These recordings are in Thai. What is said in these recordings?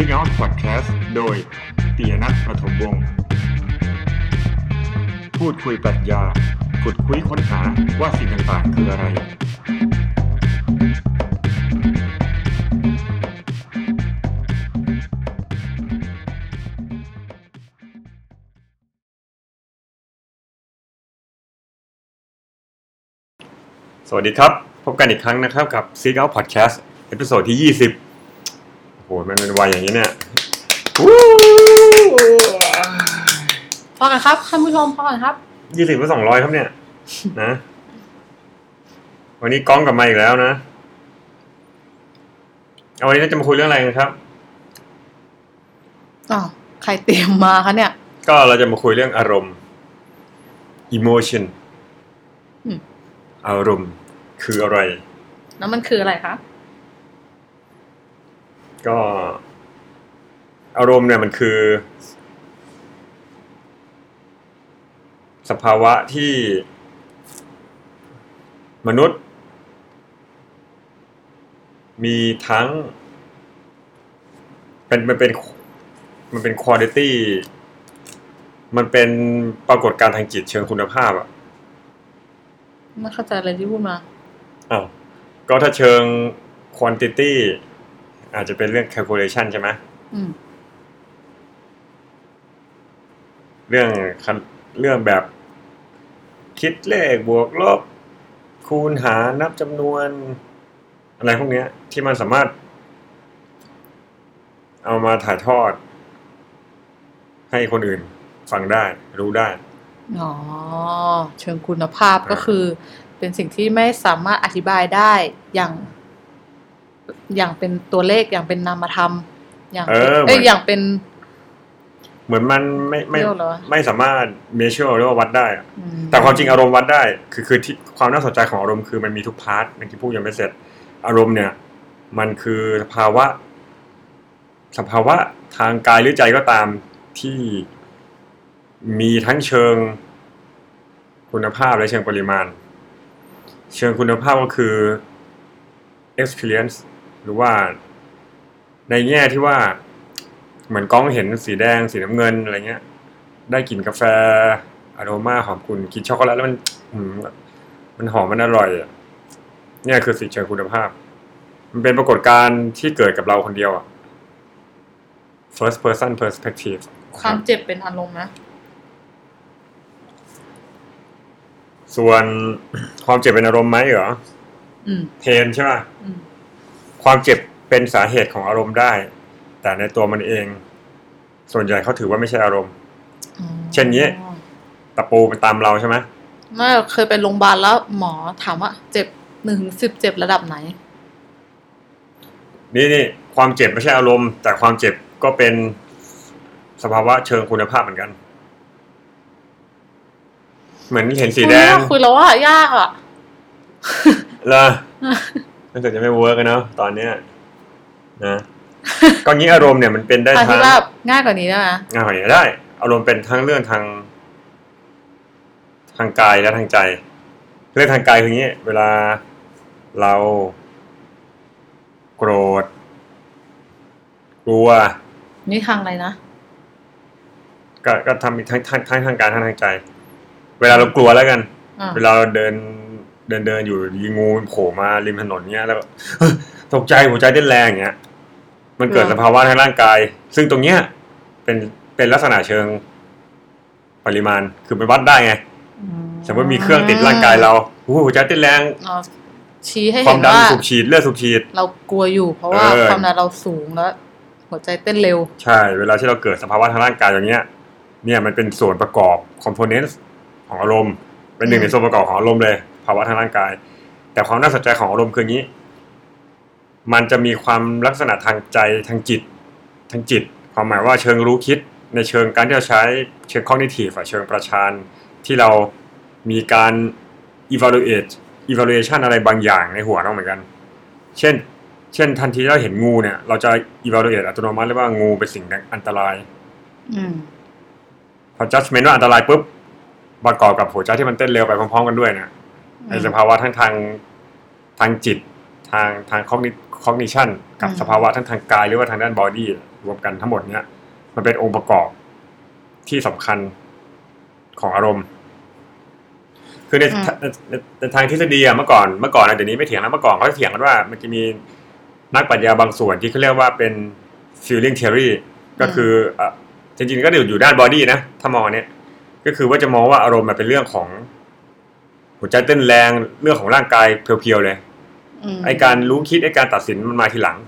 Speak Out Podcast โดยปียนัทประถมวงศ์พูดคุยปรัชญาขุดคุยค้นหาว่าสิ่งต่างๆคืออะไร สวัสดีครับ พบกันอีกครั้งนะครับกับ Seek Out Podcast episode ที่ 20 โอ้โหมันเป็นวัยอย่างนี้เนี่ยวู้พอกันครับท่านผู้ชมพอกันครับยี่สิบเป็นสองร้อยครับเนี่ย นะ วันนี้ก้องกลับมาอีกแล้วนะเอาวันนี้เราจะมาคุยเรื่องอะไรกันครับอ๋อใครเตรียมมาคะเนี่ย ก็เราจะมาคุยเรื่องอารมณ์ emotion อืมอารมณ์คืออะไร แล้วมันคืออะไรคะ ก็ อารมณ์เนี่ยมันคือ สภาวะที่มนุษย์ มีทั้ง เป็นมันเป็นมันเป็นคุณ i t y มันเป็นปรากฏการณ์ทางจิตเชิงคุณภาพอะไม่เข้าใจอะไรที่พูดมาอ้าวก็ถ้าเชิง quantity อาจจะเป็นเรื่อง calculation ใช่ไหมอืมเรื่องคันเรื่องแบบคิดเลขบวกลบ คูณหารนับจำนวน อะไรพวกเนี้ยที่มันสามารถ เอามาถ่ายทอด ให้คนอื่นฟังได้รู้ได้ อ๋อ เชิงคุณภาพก็คือ เป็นสิ่งที่ไม่สามารถอธิบายได้อย่าง อย่างเป็นตัวเลขอย่างเป็นนามธรรม อย่างเออเอ้ยเหมือนอย่างเป็น เหมือนมันไม่ไม่เรียกเหรอไม่สามารถ measure หรือว่าวัดได้อะอืมแต่ความจริงอารมณ์วัดได้ คือคือที่ความน่าสนใจของอารมณ์คือมันมีทุกพาร์ทเมื่อกี้พูดยังไม่เสร็จ อารมณ์เนี่ย มันคือสภาวะสภาวะทางกายหรือใจก็ตามที่มีทั้งเชิงคุณภาพและเชิงปริมาณ เชิงคุณภาพก็คือ experience หรือว่า ในแง่ที่ว่า เหมือนกล้องเห็นสีแดง สีน้ำเงินอะไรเงี้ย ได้กลิ่นกาแฟอโรมาหอมกลุ่นกินช็อกโกแลตแล้วมันอืมมันหอมมันอร่อยอะเนี่ยคือสิ่งเชิงคุณภาพ มันเป็นปรากฏการณ์ที่เกิดกับเราคนเดียวอะ first person perspective ความเจ็บเป็นอารมณ์นะ ส่วนความเจ็บเป็นอารมณ์ไหมเหรออืมเทนใช่ป่ะอืม ความเจ็บเป็นสาเหตุของอารมณ์ได้ แต่ในตัวมันเอง ส่วนใหญ่เขาถือว่าไม่ใช่อารมณ์อ๋อเช่นนี้ตะปูมันตามเราใช่ไหมไม่เคยไปโรงพยาบาลแล้ว หมอถามว่า เจ็บหนึ่งถึงสิบเจ็บระดับไหน นี่นี่ความเจ็บไม่ใช่อารมณ์ แต่ความเจ็บก็เป็นสภาวะเชิงคุณภาพเหมือนกัน เหมือนเห็นสีแดงคุยแล้วว่ายากอะเหรอมันจะไม่ work อะเนาะตอนเนี้ยนะก็งี้อารมณ์เนี่ยมันเป็นได้ทั้งอธิบายง่ายกว่านี้ได้ไหมอ่าอย่างได้ อารมณ์เป็นทั้งเรื่องทาง ทางกายและทางใจ เรื่องทางกายคืออย่างนี้ เวลาเราโกรธกลัว นี่ทางอะไรนะก็ก็ทำทั้งทั้งทั้งทางกายทั้งทางใจ เวลาเรากลัวแล้วกันอ่าเวลาเราเดิน เดินเดินอยู่ยีงูมันโผล่มาริมถนนเงี้ยแล้วก็เฮ้ยตกใจหัวใจเต้นแรงอย่างเงี้ย มันเกิดสภาวะทางร่างกาย ซึ่งตรงเนี้ย เป็นเป็นลักษณะเชิงปริมาณคือมันวัดได้ไงสมมติมีเครื่องติดร่างกายเราโอ้โหหัวใจเต้นแรงอ๋อชี้ให้ควาเห็มนดันว่าสูบฉีดเลือดสูบฉีด เรากลัวอยู่เพราะว่าเออความดันเราสูงแล้วหัวใจเต้นเร็ว ใช่ เวลาที่เราเกิดสภาวะทางร่างกายอย่างเงี้ย เนี่ยมันเป็นส่วนประกอบคอมโพเนนต์ของอารมณ์ เป็นหนึ่งอืมในส่วนประกอบของอารมณ์เลย ภาวะทางร่างกาย แต่ความน่าสนใจของอารมณ์คืออย่างนี้ มันจะมีความลักษณะทางใจทางจิต ทางจิต ความหมายว่าเชิงรู้คิด ในเชิงการที่เราใช้เชิง cognitive อะเชิงประชานที่เรามีการ evaluate evaluation อะไรบางอย่างในหัวเราเหมือนกัน เช่น เช่นทันทีที่เราเห็นงูเนี่ย เราจะ evaluate อัตโนมัติเลยว่างูเป็นสิ่งอันตรายอืมพอ judgment ว่าอันตรายปุ๊บประกอบกับหัวใจที่มันเต้นเร็วไปพร้อมๆกันด้วยเนี่ย ในสภาวะทั้งทางทางจิตทางทาง cogni- cognition กับอืมสภาวะทั้งทางกายหรือว่าทางด้าน body อะรวมกันทั้งหมดเนี้ยมันเป็นองค์ประกอบที่สำคัญของอารมณ์ คือในอืมในในในทางทฤษฎีอะเมื่อก่อนเมื่อก่อนนะเดี๋ยวนี้ไม่เถียงแล้วเมื่อก่อนเขาจะเถียงกันว่า มันจะมีนักปรัชญาบางส่วนที่เขาเรียกว่าเป็น feeling theory ก็คืออะจริงๆก็อยู่อยู่ด้านบอดี้นะถ้ามองอันเนี้ยก็คือว่าจะมองว่าอารมณ์มันเป็นเรื่องของ หัวใจเต้นแรงเรื่องของร่างกายเพียวๆเลยมไอการรู้คิดไอการตัดสินมันมาทีหลัง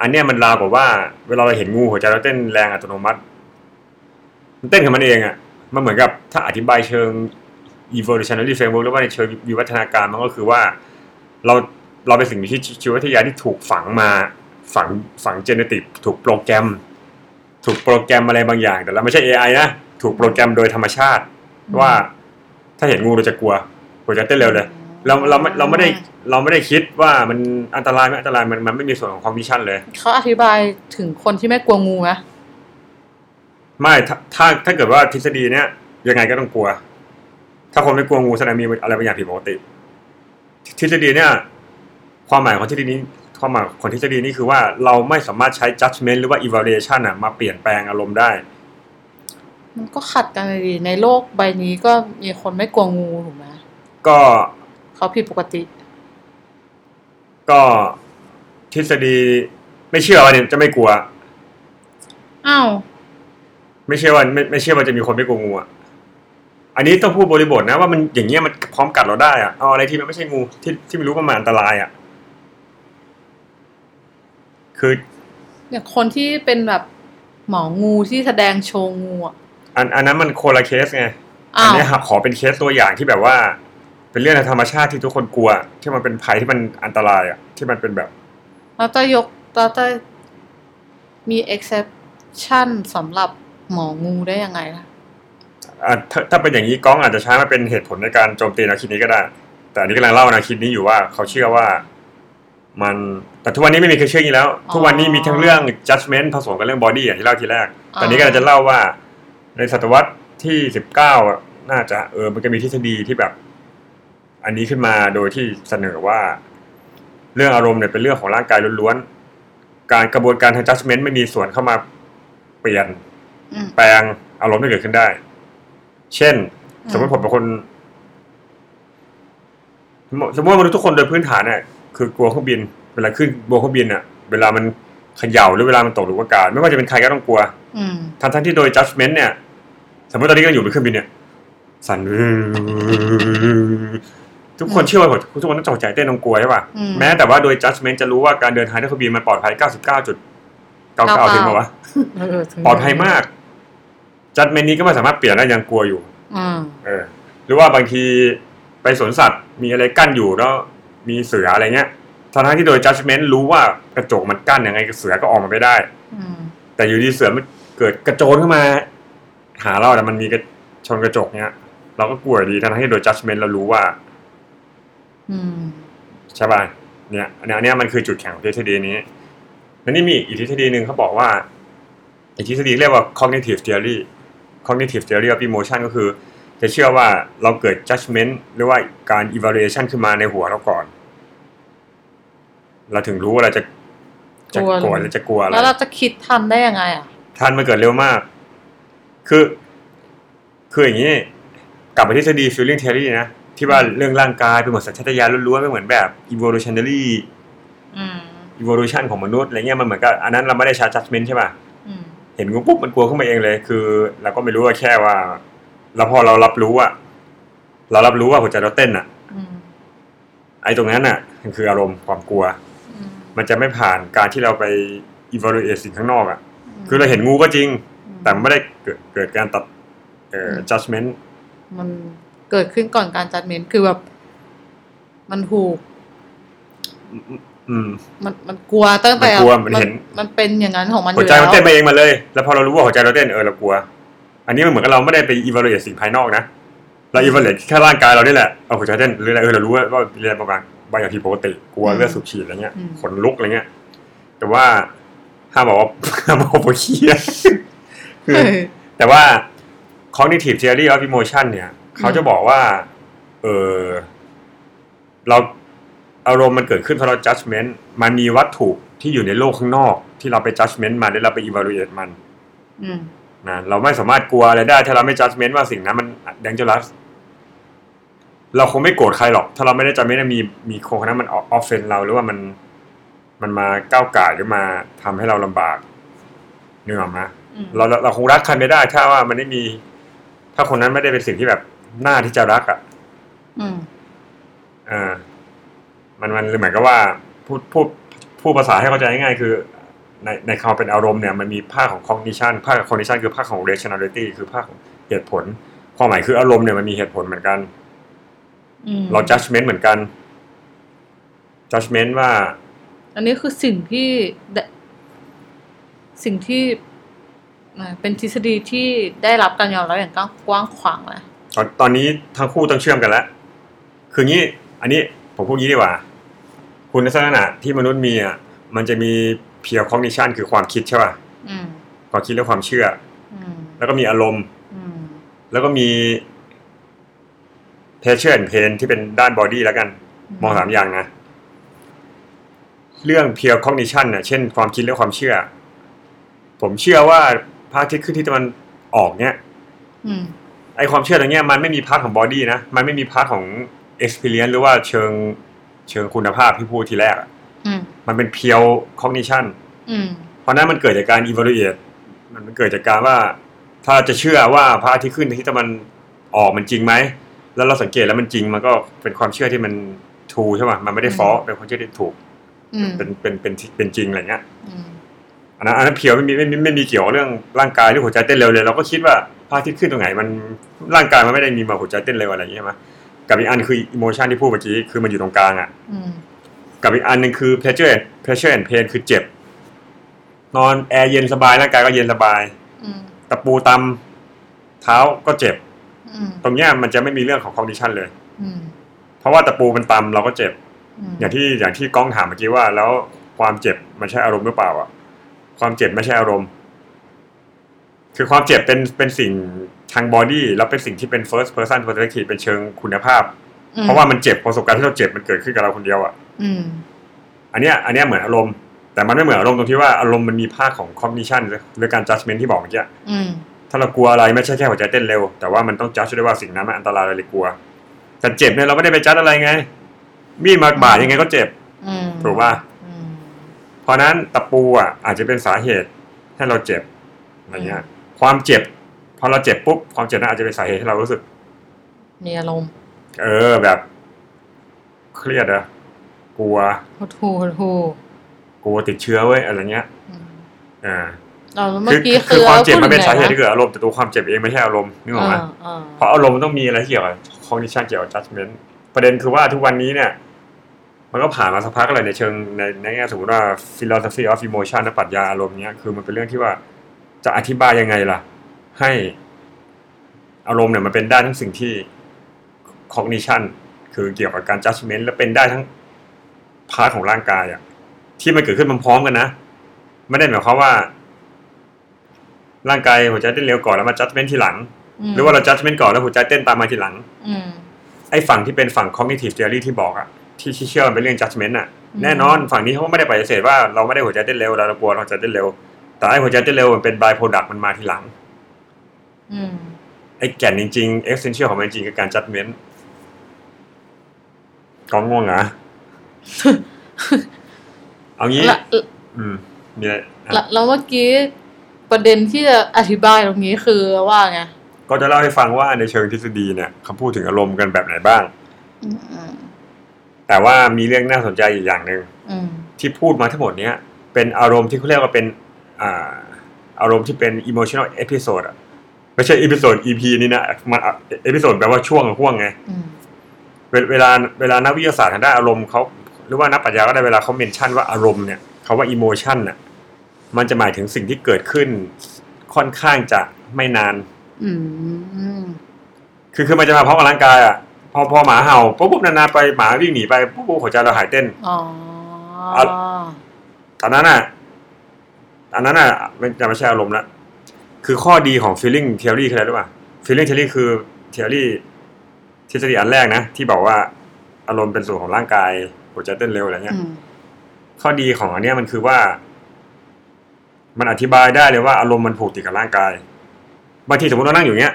อันเนี้ยมันราวกับว่า เวลาเราเห็นงูหัวใจเราเต้นแรงอัตโนมัติ มันเต้นของมันเองอะ่ะมันเหมือนกับถ้าอธิบายเชิง evolutionary framework หรือว่าในเชิงวิวัฒนาการมันก็คือว่า เราเราเป็นสิ่งมีชีวิตชีววิทยาที่ถูกฝังมาฝังฝัง genetic ถูกโปรแกรม ถูกโปรแกรมอะไรบางอย่าง แต่เราไม่ใช่ AI นะ ถูกโปรแกรมโดยธรรมชาติว่า ถ้าเห็นงูเราจะกลัวหัวใจเต้นเร็วเลย เราเราไม่เราไม่ได้เราไม่ได้คิดว่ามันอันตรายไม่อันตรายมันมันไม่มีส่วนของ cognition เลย เขาอธิบายถึงคนที่ไม่กลัวงูไหมไม่ถ้าถ้าถ้าเกิดว่าทฤษฎีเนี้ยยังไงก็ต้องกลัว ถ้าคนไม่กลัวงูแสดงมีอะไรบางอย่างผิดปกติ ทฤษฎีเนี้ยความหมายของทฤษฎีนี้ความหมายของทฤษฎีนี้คือว่าเราไม่สามารถใช้ judgment หรือว่า evaluation อะมาเปลี่ยนแปลงอารมณ์ได้ มันก็ขัดกันเลยดิในโลกใบนี้ก็มีคนไม่กลัวงูถูกไหมก็เขาผิดปกติ ก็ทฤษฎีไม่เชื่อว่าเนี่ยจะไม่กลัว อ้าว ไม่เชื่อว่าไม่ไม่เชื่อว่าจะมีคนไม่กลัวงูอะ อันนี้ต้องพูดบริบทนะว่ามันอย่างเงี้ยมันพร้อมกัดเราได้อะเอาอะไรที่มันไม่ใช่งูที่ที่ไม่รู้ว่ามันอันตรายอะ คืออย่างคนที่เป็นแบบหมองูที่แสดงโชว์งูอะ อันอันนั้นมันโคนละเคสไงอัอ้านวเนี้ยขอเป็นเคสตัวอย่างที่แบบว่า เป็นเรื่องในธรรมชาติที่ทุกคนกลัว ที่มันเป็นภัยที่มันอันตรายอะ ที่มันเป็นแบบ เราจะยกเราจะมี exception สำหรับหมองูได้ยังไงล่ะอะถ้าถ้าเป็นอย่างนี้ก้องอาจจะใช้มาเป็นเหตุผลในการโจมตีแนวคิดนี้ก็ได้ แต่อันนี้กำลังเล่าแนวคิดนี้อยู่ว่าเขาเชื่อว่ามันแต่ทุกวันนี้ไม่มีใครเชื่ออย่างนี้แล้วอ๋อทุกวันนี้มีทั้งเรื่อง judgment ผสมกับเรื่อง body อย่างที่เล่าทีแรกอ๋อแต่นี้ก็จะเล่าว่า ในศตวรรษที่สิบเก้าน่าจะเออมันก็มีทฤษฎีที่แบบ อันนี้ขึ้นมาโดยที่เสนอว่า เรื่องอารมณ์เนี่ยเป็นเรื่องของร่างกายล้วนๆการกระบวนการทาง judgment ไม่มีส่วนเข้ามาเปลี่ยนอืมแปลงอารมณ์ที่เกิดขึ้นได้ เช่น สมมติผมเป็นคน สมมติว่ามนุษย์ทุกคนโดยพื้นฐานเนี่ยคือกลัวเครื่องบิน เวลาขึ้นบนเครื่องบินเนี่ยเวลามันเขย่าหรือเวลามันตกหลุมอากาศไม่ว่าจะเป็นใครก็ต้องกลัวอืมทั้งทั้งที่โดย judgment เนี่ย สมมติตอนนี้ก็อยู่บนเครื่องบินเนี่ย สั่นทุกคนอืมเชื่อว่าทุกคนต้องจงใจเต้นต้องกลัวใช่ป่ะอืมแม้แต่ว่าโดย judgment จะรู้ว่าการเดินทางด้วยเครื่องบินมันปลอดภัย 99.99ถึงป่าวะเออถึงปลอดภัยมาก judgment นี้ก็ไม่สามารถเปลี่ยนได้ยังกลัวอยู่อืมเออ หรือว่าบางทีไปสวนสัตว์มีอะไรกั้นอยู่แล้วมีเสืออะไรเงี้ยทั้งๆที่โดย judgment รู้ว่ากระจกมันกั้นยังไงเสือก็ออกมาไม่ได้อืมแต่อยู่ดีเสือมันเกิดกระโจนเข้ามา หาเราแต่มันมีกระชนกระจกเนี้ย เราก็กลัวอยู่ดีทั้งที่โดย judgment เรารู้ว่าอืมใช่ป่ะเนี่ยอันเนี้ยอันเนี้ยมันคือจุดแข็งของทฤษฎีนี้แล้วนี่มีอีกทฤษฎีหนึ่งเขาบอกว่าอีกทฤษฎีเรียกว่า cognitive theory cognitive theory of emotion ก็คือ จะเชื่อว่าเราเกิด judgment หรือว่าการ evaluation ขึ้นมาในหัวเราก่อน เราถึงรู้ว่าเราจะจะโกรธหรือจะกลัวอะไรแล้วเราจะคิดทันได้ยังไงอะทันมันเกิดเร็วมาก คือคืออย่างนี้กลับไปทฤษฎี feeling theory นะ ที่ว่าเรื่องร่างกายเป็นเหมือนสัญชาตญาณล้วนๆไม่เหมือนแบบ evolutionary อืม evolution ของมนุษย์อะไรเงี้ยมันเหมือนกับอันนั้นเราไม่ได้ใช้ judgment ใช่ป่ะอืมเห็นงูปุ๊บมันกลัวขึ้นมาเองเลย คือเราก็ไม่รู้ว่าแค่ว่าแล้วพอเรารับรู้อะเรารับรู้ว่าหัวใจเราเต้นอะอืมไอ้ตรงนั้นอะมันคืออารมณ์ความกลัวอืมมันจะไม่ผ่านการที่เราไป evaluate สิ่งข้างนอกอะคือเราเห็นงูก็จริง แต่ไม่ได้เกิดเกิดการตัดเอ่อ judgment มันเกิดขึ้นก่อนการจัดเมนคือแบบ มันถูก อืม มันมันกลัวตั้งแต่มันกลัวมันเห็น มันเป็นอย่างนั้นของมันอหัวยู่ใจแล้วมันเต้นไปเองมาเลย แล้วพอเรารู้ว่าหัวใจเราเต้นเออเรากลัว อันนี้มันเหมือนกับเราไม่ได้ไป evaluate สิ่งภายนอกนะเรา evaluate แค่ร่างกายเรานี่แหละเอาหัวใจเต้นหรืออะไรเออเรารู้ว่าว่าเรียนประมาณบางอย่างผิดปกติกลัวเลือดสูบฉีดอะไรเงี้ยขนลุกอะไรเงี้ย แต่ว่าห้ามบอกว่าห้ามบอกว่าปวดขี้อะ คือเออแต่ว่า cognitive theory of emotion เนี่ย เขาจะบอกว่า เออเราอารมณ์มันเกิดขึ้นเพราะเรา judgment มันมีวัตถุที่อยู่ในโลกข้างนอก ที่เราไป judgment มาแล้วเราไป evaluate มันอืมนะเราไม่สามารถกลัวอะไรได้ ถ้าเราไม่ judgment ว่าสิ่งนั้นมัน dangerous เราคงไม่โกรธใครหรอก ถ้าเราไม่ได้ judgment ว่ามีมีคนคนนั้นมัน offend เราหรือว่ามันมันมาก้าวไก่ายหรือมาทำให้เราลำบากนึกออกไหมอืม เราเราเราคงรักใครไม่ได้ถ้าว่ามันไม่มี ถ้าคนนั้นไม่ได้เป็นสิ่งที่แบบน่าที่จะรักอะอืมอ่า มันมันเหมือนกับว่าพูดพูดพูดภาษาให้เข้าใจง่ายๆคือในในคำเป็นอารมณ์เนี่ยมันมีภาคของ cognition ภาคของ cognition คือภาคของ rationality คือภาคของเหตุผล ความหมายคืออารมณ์เนี่ยมันมีเหตุผลเหมือนกันอืมเรา judgment เหมือนกัน judgment ว่า อันนี้คือสิ่งที่ได้สิ่งที่อ่า เป็นทฤษฎีที่ได้รับการยอมรับอย่างกว้างขวางนะตอนตอนนี้ทั้งคู่ต้องเชื่อมกันแล้ว คืองี้ อันนี้ผมพูดงี้ดีกว่า คุณลักษณะที่มนุษย์มีอะ มันจะมี pure cognition คือความคิดใช่ป่ะอืมความคิดและความเชื่ออืมแล้วก็มีอารมณ์อืมแล้วก็มี pleasure and pain ที่เป็นด้าน body แล้วกัน มองสามอย่างนะ เรื่อง pure cognition เนี่ยเช่นความคิดและความเชื่อ ผมเชื่อว่า พระอาทิตย์ขึ้นที่ตะวันออกเนี่ยอืมไอความเชื่อตรงเนี้ยมันไม่มี part ของ body นะ มันไม่มี part ของ experience หรือว่าเชิงเชิงคุณภาพที่พูดทีแรกอะอืมมันเป็นเพียว cognition อืมเพราะนั้นมันเกิดจากการ evaluate มันเกิดจากการว่า ถ้าจะเชื่อว่าพระอาทิตย์ขึ้นที่ตะวันออกมันจริงไหม แล้วเราสังเกตแล้วมันจริง มันก็เป็นความเชื่อที่มัน true ใช่ป่ะมันไม่ได้ false เป็นความเชื่อที่ถูกอืมเป็นเป็นเป็นเป็นจริงอะไรเงี้ย อืมอันนั้นอันนั้นเพียวไม่มีไม่มีไม่มีเกี่ยวกับเรื่องร่างกายหรือหัวใจเต้นเร็วเลย เราก็คิดว่าพระอาทิตย์ขึ้นตรงไหนมันร่างกายมันไม่ได้มีมาหัวใจเต้นเร็วอะไรอย่างเงี้ยใช่ไหมกับอีกอันคืออิโมชันที่พูดเมื่อกี้คือมันอยู่ตรงกลางอะอืมกับอีกอันหนึ่งคือ pleasure and- pleasure and pain คือเจ็บ นอนแอร์เย็นสบายร่างกายก็เย็นสบายอืมตะปูตำเท้าก็เจ็บอืมตรงเนี้ยมันจะไม่มีเรื่องของ condition เลยอืมเพราะว่าตะปูมันตำเราก็เจ็บอืมอย่างที่อย่างที่ก้องถามเมื่อกี้ว่า แล้วความเจ็บมันใช่อารมณ์หรือเปล่าอะ ความเจ็บไม่ใช่อารมณ์ คือความเจ็บเป็นเป็นสิ่งทางบอดี้แล้วเป็นสิ่งที่เป็น first person perspective เป็นเชิงคุณภาพ เพราะว่ามันเจ็บประสบการณ์ที่เราเจ็บมันเกิดขึ้นกับเราคนเดียวอะอืมอันเนี้ย อันเนี้ยเหมือนอารมณ์ แต่มันไม่เหมือนอารมณ์ตรงที่ว่าอารมณ์มันมีภาคของ cognition หรือการ judgment ที่บอกเมื่อกี้อืมถ้าเรากลัวอะไรไม่ใช่แค่หัวใจเต้นเร็ว แต่ว่ามันต้อง judge ด้วยว่าสิ่งนั้นมันอันตรายอะไรเลยกลัว แต่เจ็บเนี่ยเราไม่ได้ไป judge อะไรไง มีดมาบาดยังไงก็เจ็บอืมถูกป่ะอืมเพ ราะนั้นตะปูอะอาจจะเป็นสาเหตุให้เราเจ็บอะไรเงี้ยความเจ็บ พอเราเจ็บปุ๊บความเจ็บนั้นอาจจะเป็นสาเหตุให้เรารู้สึก มีอารมณ์เออแบบ เครียดอะกลัวหดหูหดหูกลัวติดเชื้อเว้ยอะไรเงี้ยอืมอ่าเราเมื่คืออกี้คือความเจ็บมันเป็นพูดสาเหตุยังไงะที่เกิดอารมณ์แต่ตัวความเจ็บเองไม่ใช่อารมณ์นึกออกไหมอ่าอ่าเพราะอารมณ์มันต้องมีอะไรที่เกี่ยวกับ cognition เกี่ยวกับ judgment ประเด็นคือว่าทุกวันนี้เนี่ย มันก็ผ่านมาสักพักอะไรในเชิงในในแง่สมมติว่า philosophy of emotion และปรัชญาอารมณ์เนี้ยคือมันเป็นเรื่องที่ว่าจะอธิบายยังไงล่ะ ให้อารมณ์เนี่ยมันเป็นได้ทั้งสิ่งที่ cognition คือเกี่ยวกับการ judgment และเป็นได้ทั้งพาร์ทของร่างกายอะที่มันเกิดขึ้นพร้อมๆกันนะ ไม่ได้หมายความว่า ร่างกายหัวใจเต้นเร็วก่อนแล้วมา judgment ทีหลังมหรือว่าเรา judgment ก่อนแล้วหัวใจเต้นตามมาทีหลังอืมไอ้ฝั่งที่เป็นฝั่ง cognitive theory ที่บอกอะ ที่ที่เชื่อมันเป็นเรื่อง judgment อะอืมแน่นอนฝั่งนี้เขาก็ไม่ได้ปฏิเสธว่าเราไม่ได้หัวใจเต้นเร็วเราเรากลัวเราหัวใจเต้นเร็ว แต่ไอ้หัวใจเต้นเร็วมันเป็น by product มันมาทีหลังอืมไอ้แก่นจริงๆ essential ของมันจริงคือการ judgment ก็ง่วงเหรอเอางี้ละอืมมีอะไรอะละแล้วเมื่อกี้ประเด็นที่จะอธิบายตรงนี้คือว่าไงก็จะเล่าให้ฟังว่าในเชิงทฤษฎีเนี่ยเขาพูดถึงอารมณ์กันแบบไหนบ้างอืมอืม แต่ว่ามีเรื่องน่าสนใจอีกอย่างหนึ่งอืมที่พูดมาทั้งหมดเนี้ยเป็นอารมณ์ที่เขาเรียกว่าเป็นอ่าอารมณ์ที่เป็น emotional episode อะไม่ใช่ episode EP นี่นะมัน episode แปลว่าช่วงห่วงไงอืมเวเวลาเวลานักวิทยาศาสตร์ทางด้านอารมณ์เขาหรือว่านักปรัชญาก็ได้เวลาเขาเมนชั่นว่าอารมณ์เนี่ยเขาว่า emotion น่ะ มันจะหมายถึงสิ่งที่เกิดขึ้นค่อนข้างจะไม่นานอืมคือคือมันจะมาพร้อมกับร่างกายอะ พอพอหมาเห่าปุ๊บปุ๊บนานๆไปหมาวิ่งหนีไปปุ๊บปุ๊บหัวใจเราหายเต้นอ๋ออะตอนนั้นอะอันนั้นอะไม่จะไม่ใช่อารมณ์ละคือข้อดีของ feeling theory คืออะไรรู้ป่ะ feeling theory คือ theory ทฤษฎีอันแรกนะ ที่บอกว่าอารมณ์เป็นส่วนของร่างกายหัวใจเต้นเร็วอะไรเงี้ยอืมข้อดีของอันเนี้ยมันคือว่า มันอธิบายได้เลยว่าอารมณ์มันผูกติดกับร่างกายบางทีสมมติเรานั่งอยู่เงี้ย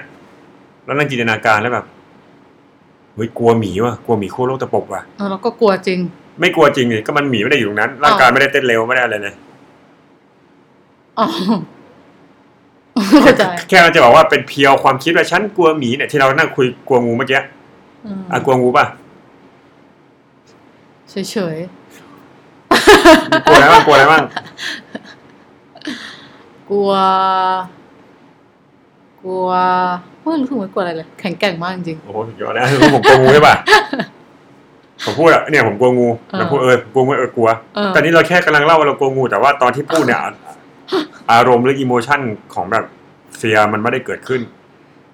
แล้วนั่งจินตนาการแล้วแบบ เฮ้ยกลัวหมีว่ะกลัวหมีขั้วโลกตะปบว่ะเออแล้วก็กลัวจริง ไม่กลัวจริงเลยก็มันหมีไม่ได้อยู่ตรงนั้นร่างกายไม่ได้เต้นเร็วไม่ได้อะไรเลยอ๋อเข้าใจแค่เราจะบอกว่าเป็นเพียวความคิดว่าฉันกลัวหมีเนี่ยที่เรานั่งคุยกลัวงูเมื่อกี้อืมอะกลัวงูป่ะเฉยกลัวอะไรบ้างกลัวอะไรบ้างๆกลัว กลัวไม่รู้สึกไม่กลัวอะไรเลย แข็งแกร่งมากจริง โอ้โหสุดยอดนะคือผมกลัวงูใช่ป่ะผมพูดอะเนี่ยผมกลัวงูเออแล้วพูดเออผมกลัวงูเออกลัวเออตอนนี้เราแค่กำลังเล่าว่าเรากลัวงูแต่ว่าตอนที่พูดเนี่ยอารมณ์หรืออิโมชันของแบบเฟียมันไม่ได้เกิดขึ้น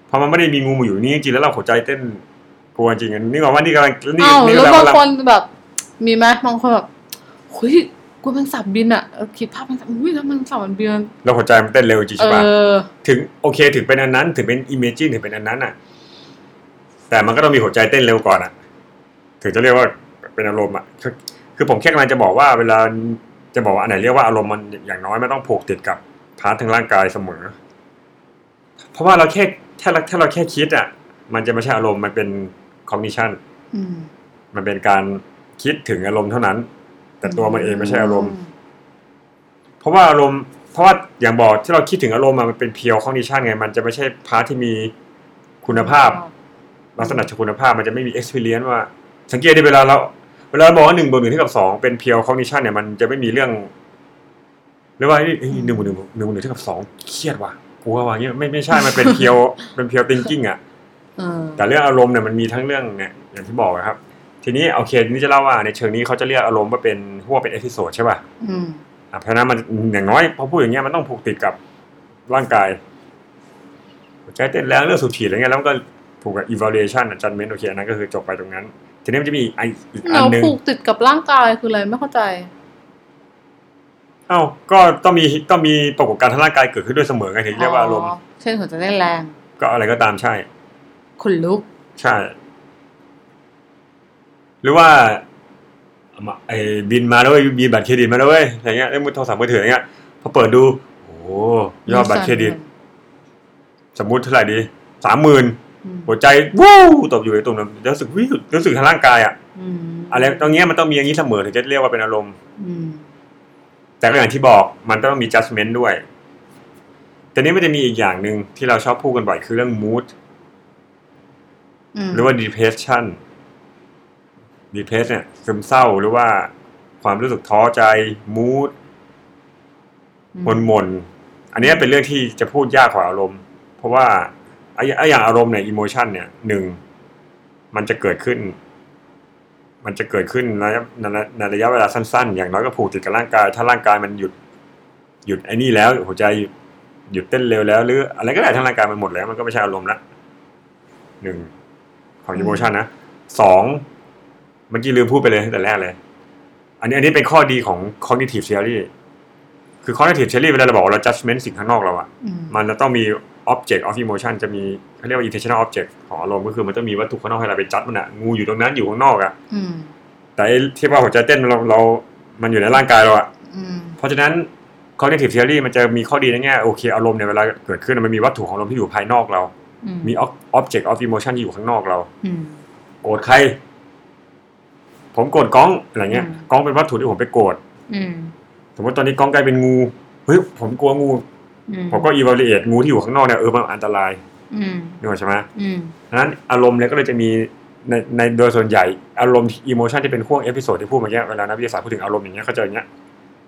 เพราะมันไม่ได้มีงูมาอยู่นี่จริงๆแล้วเราหัวใจเต้นกลัวจริงอันนี่บอกว่านี่กำลังนี่อ้าวนี่แล้วกำบางลังคนแบบ มีไหมบางคนแบบเฮ้ย กลัวแมันสับบินอะเออคิดภาพแมันสับอุ้ยแล้วแมันสับมันบินเราหัวใจมันเต้นเร็วจริงเอใช่ป่ะอถึงโอเคถึงเป็นอันนั้น ถึงเป็นอิมเมจินถึงเป็นอันนั้นอะ แต่มันก็ต้องมีหัวใจเต้นเร็วก่อนอะ ถึงจะเรียกว่าเป็นอารมณ์อะคือคือผมแค่กำลังจะบอกว่า เวลาจะบอกว่าอันไหนเรียกว่าอารมณ์มันอย่างน้อยมันต้องผูกติดกับ part ทางร่างกายเสมอ เพราะว่าเราแค่ถ้าเราถ้าเราแค่คิดอะ มันจะไม่ใช่อารมณ์มันเป็นคอ g นิชันอืมมันเป็นการคิดถึงอารมณ์เท่านั้น แต่ตัวมันเองไม่ใช่อารมณ์ เพราะว่าอารมณ์เพราะว่าอย่างบอกที่เราคิดถึงอารมณ์อะมันเป็นเพียวคอ g นิชันไง มันจะไม่ใช่ part ที่มีคุณภาพ ลักษณะเชิงคุณภาพมันจะไม่มี experience ว่า สังเกตได้เวลาเราเวลาเราบอกว่าหนึ่งบวกหนึ่งเท่ากับสองเป็นเพียวคอ g นิชันเนี่ยมันจะไม่มีเรื่องหรือว่าเอ้ยหนึ่งบวกหนึ่งหนึ่งบวกหนึ่งเท่ากับสองเครียดว่ะกลัวว่ะเงี้ยไม่ไม่ใช่มันเป็นเพียวเป็นเพียว thinking อะเออแต่เรื่องอารมณ์เนี่ยมันมีทั้งเรื่องเนี่ยอย่างที่บอกนะครับ ทีนี้โอเคนี่จะเล่าว่าในเชิงนี้เขาจะเรียกอารมณ์ว่าเป็นพวกเป็น episode ใช่ป่ะอืมอะเพราะฉะนั้นมันอย่างน้อยพอพูดอย่างเงี้ยมันต้องผูกติดกับร่างกายหัวใจเต้นแรงเรื่องสูบฉีดอะไรเงี้ยแล้วมันก็ผูกกับ evaluation อะ judgment โอเคอันนั้นก็คือจบไปตรงนั้น ทีนี้มันจะมีอีกอันอีกอัแล้นวหนึ่งผูกติดกับร่างกายคืออะไรไม่เข้าใจเอ้าก็ต้องมีต้องมีปรากฏการณ์ทางร่างกายเกิดขึ้นด้วยเสมอไงถึงเรียกว่าอารมณ์เช่นหัวใจเต้นแรง ก็อะไรก็ตามใช่ขนลุก ใช่ หรือว่าเอามาไอ้บินมาแล้วเว้ยบินบัตรเครดิตมาแล้วเว้ยอะไรเงี้ยเล่นมือโทรศัพท์มือถืออะไรเงี้ยพอเปิดดูโอ้โหยอดบัตรเครดิต สมมุติเท่าไหร่ดีสามหมื่นอืมหัวใจวู้ตบอยู่ในตรงนั้นรู้สึกวิวรู้สึกทางร่างกายอะอืมอะไรตรงเนี้ยมันต้องมีอย่างนี้เสมอถึงจะเรียกว่าเป็นอารมณ์อืมแต่ก็อย่างที่บอกมันต้องมี judgment ด้วยแต่นี้มันจะมีอีกอย่างหนึ่งที่เราชอบพูดกันบ่อยคือเรื่อง mood มหรือว่า depression depress เนี่ยซึมเศร้าหรือว่าความรู้สึกท้อใจ mood หมนหมนๆอันเนี้ยเป็นเรื่องที่จะพูดยากกว่าอารมณ์ เพราะว่าไอ้ไอ้อย่างอารมณ์เนี่ย emotion เนี่ยหนึ่งมันจะเกิดขึ้น มันจะเกิดขึ้นในในในระยะเวลาสั้นๆ อย่างน้อยก็ผูกติดกับร่างกาย ถ้าร่างกายมันหยุด หยุดไอ้นี่แล้ว หัวใจหยุดหยุดเต้นเร็วแล้ว หรือ อะไรก็ได้ทั้งร่างกายมันหมดแล้ว มันก็ไม่ใช่อารมณ์ละหนึ่งของ emotion นะสอง เมื่อกี้ลืมพูดไปเลยตั้งแต่แรกเลย อันนี้อันนี้เป็นข้อดีของ cognitive theory คือ cognitive theory เวลาเราบอกว่าเรา judgment สิ่งข้างนอกเราอะอืมมันจะต้องมี object of emotion จะมีเขาเรียกว่า intentional object ของอารมณ์ก็คือมันต้องมีวัตถุข้างนอกให้เราไปจัดมันอะงูอยู่ตรงนั้นอยู่ข้างนอกอะอืมแต่ไอ้ที่ว่าหัวใจเต้นเราเรา มันอยู่ในร่างกายเราอะอืมเพราะฉะนั้น cognitive theory มันจะมีข้อดีในแง่โอเคอารมณ์เนี่ยเวลาเกิดขึ้นมันมีวัตถุของอารมณ์ที่อยู่ภายนอกเราอืมมี ob- object of emotion ที่อยู่ข้างนอกเราอืมโกรธใคร ผมโกรธก้องอะไรเงี้ยอืมก้องเป็นวัตถุที่ผมไปโกรธอืมสมมติตอนนี้ก้องกลายเป็นงูเฮ้ยผมกลัวงูอืมผมก็ evaluate งูที่อยู่ข้างนอกเนี่ยเออมันอันตรายอืมนึกออกใช่ไหมอืมดังนั้นอารมณ์เนี่ยก็เลยจะมีในในโดยส่วนใหญ่อารมณ์ emotion ที่เป็นพวก episode ที่พูดเมื่อกี้เวลานักวิทยาศาสตร์พูดถึงอารมณ์อย่างเงี้ยเขาจะอย่างเงี้ย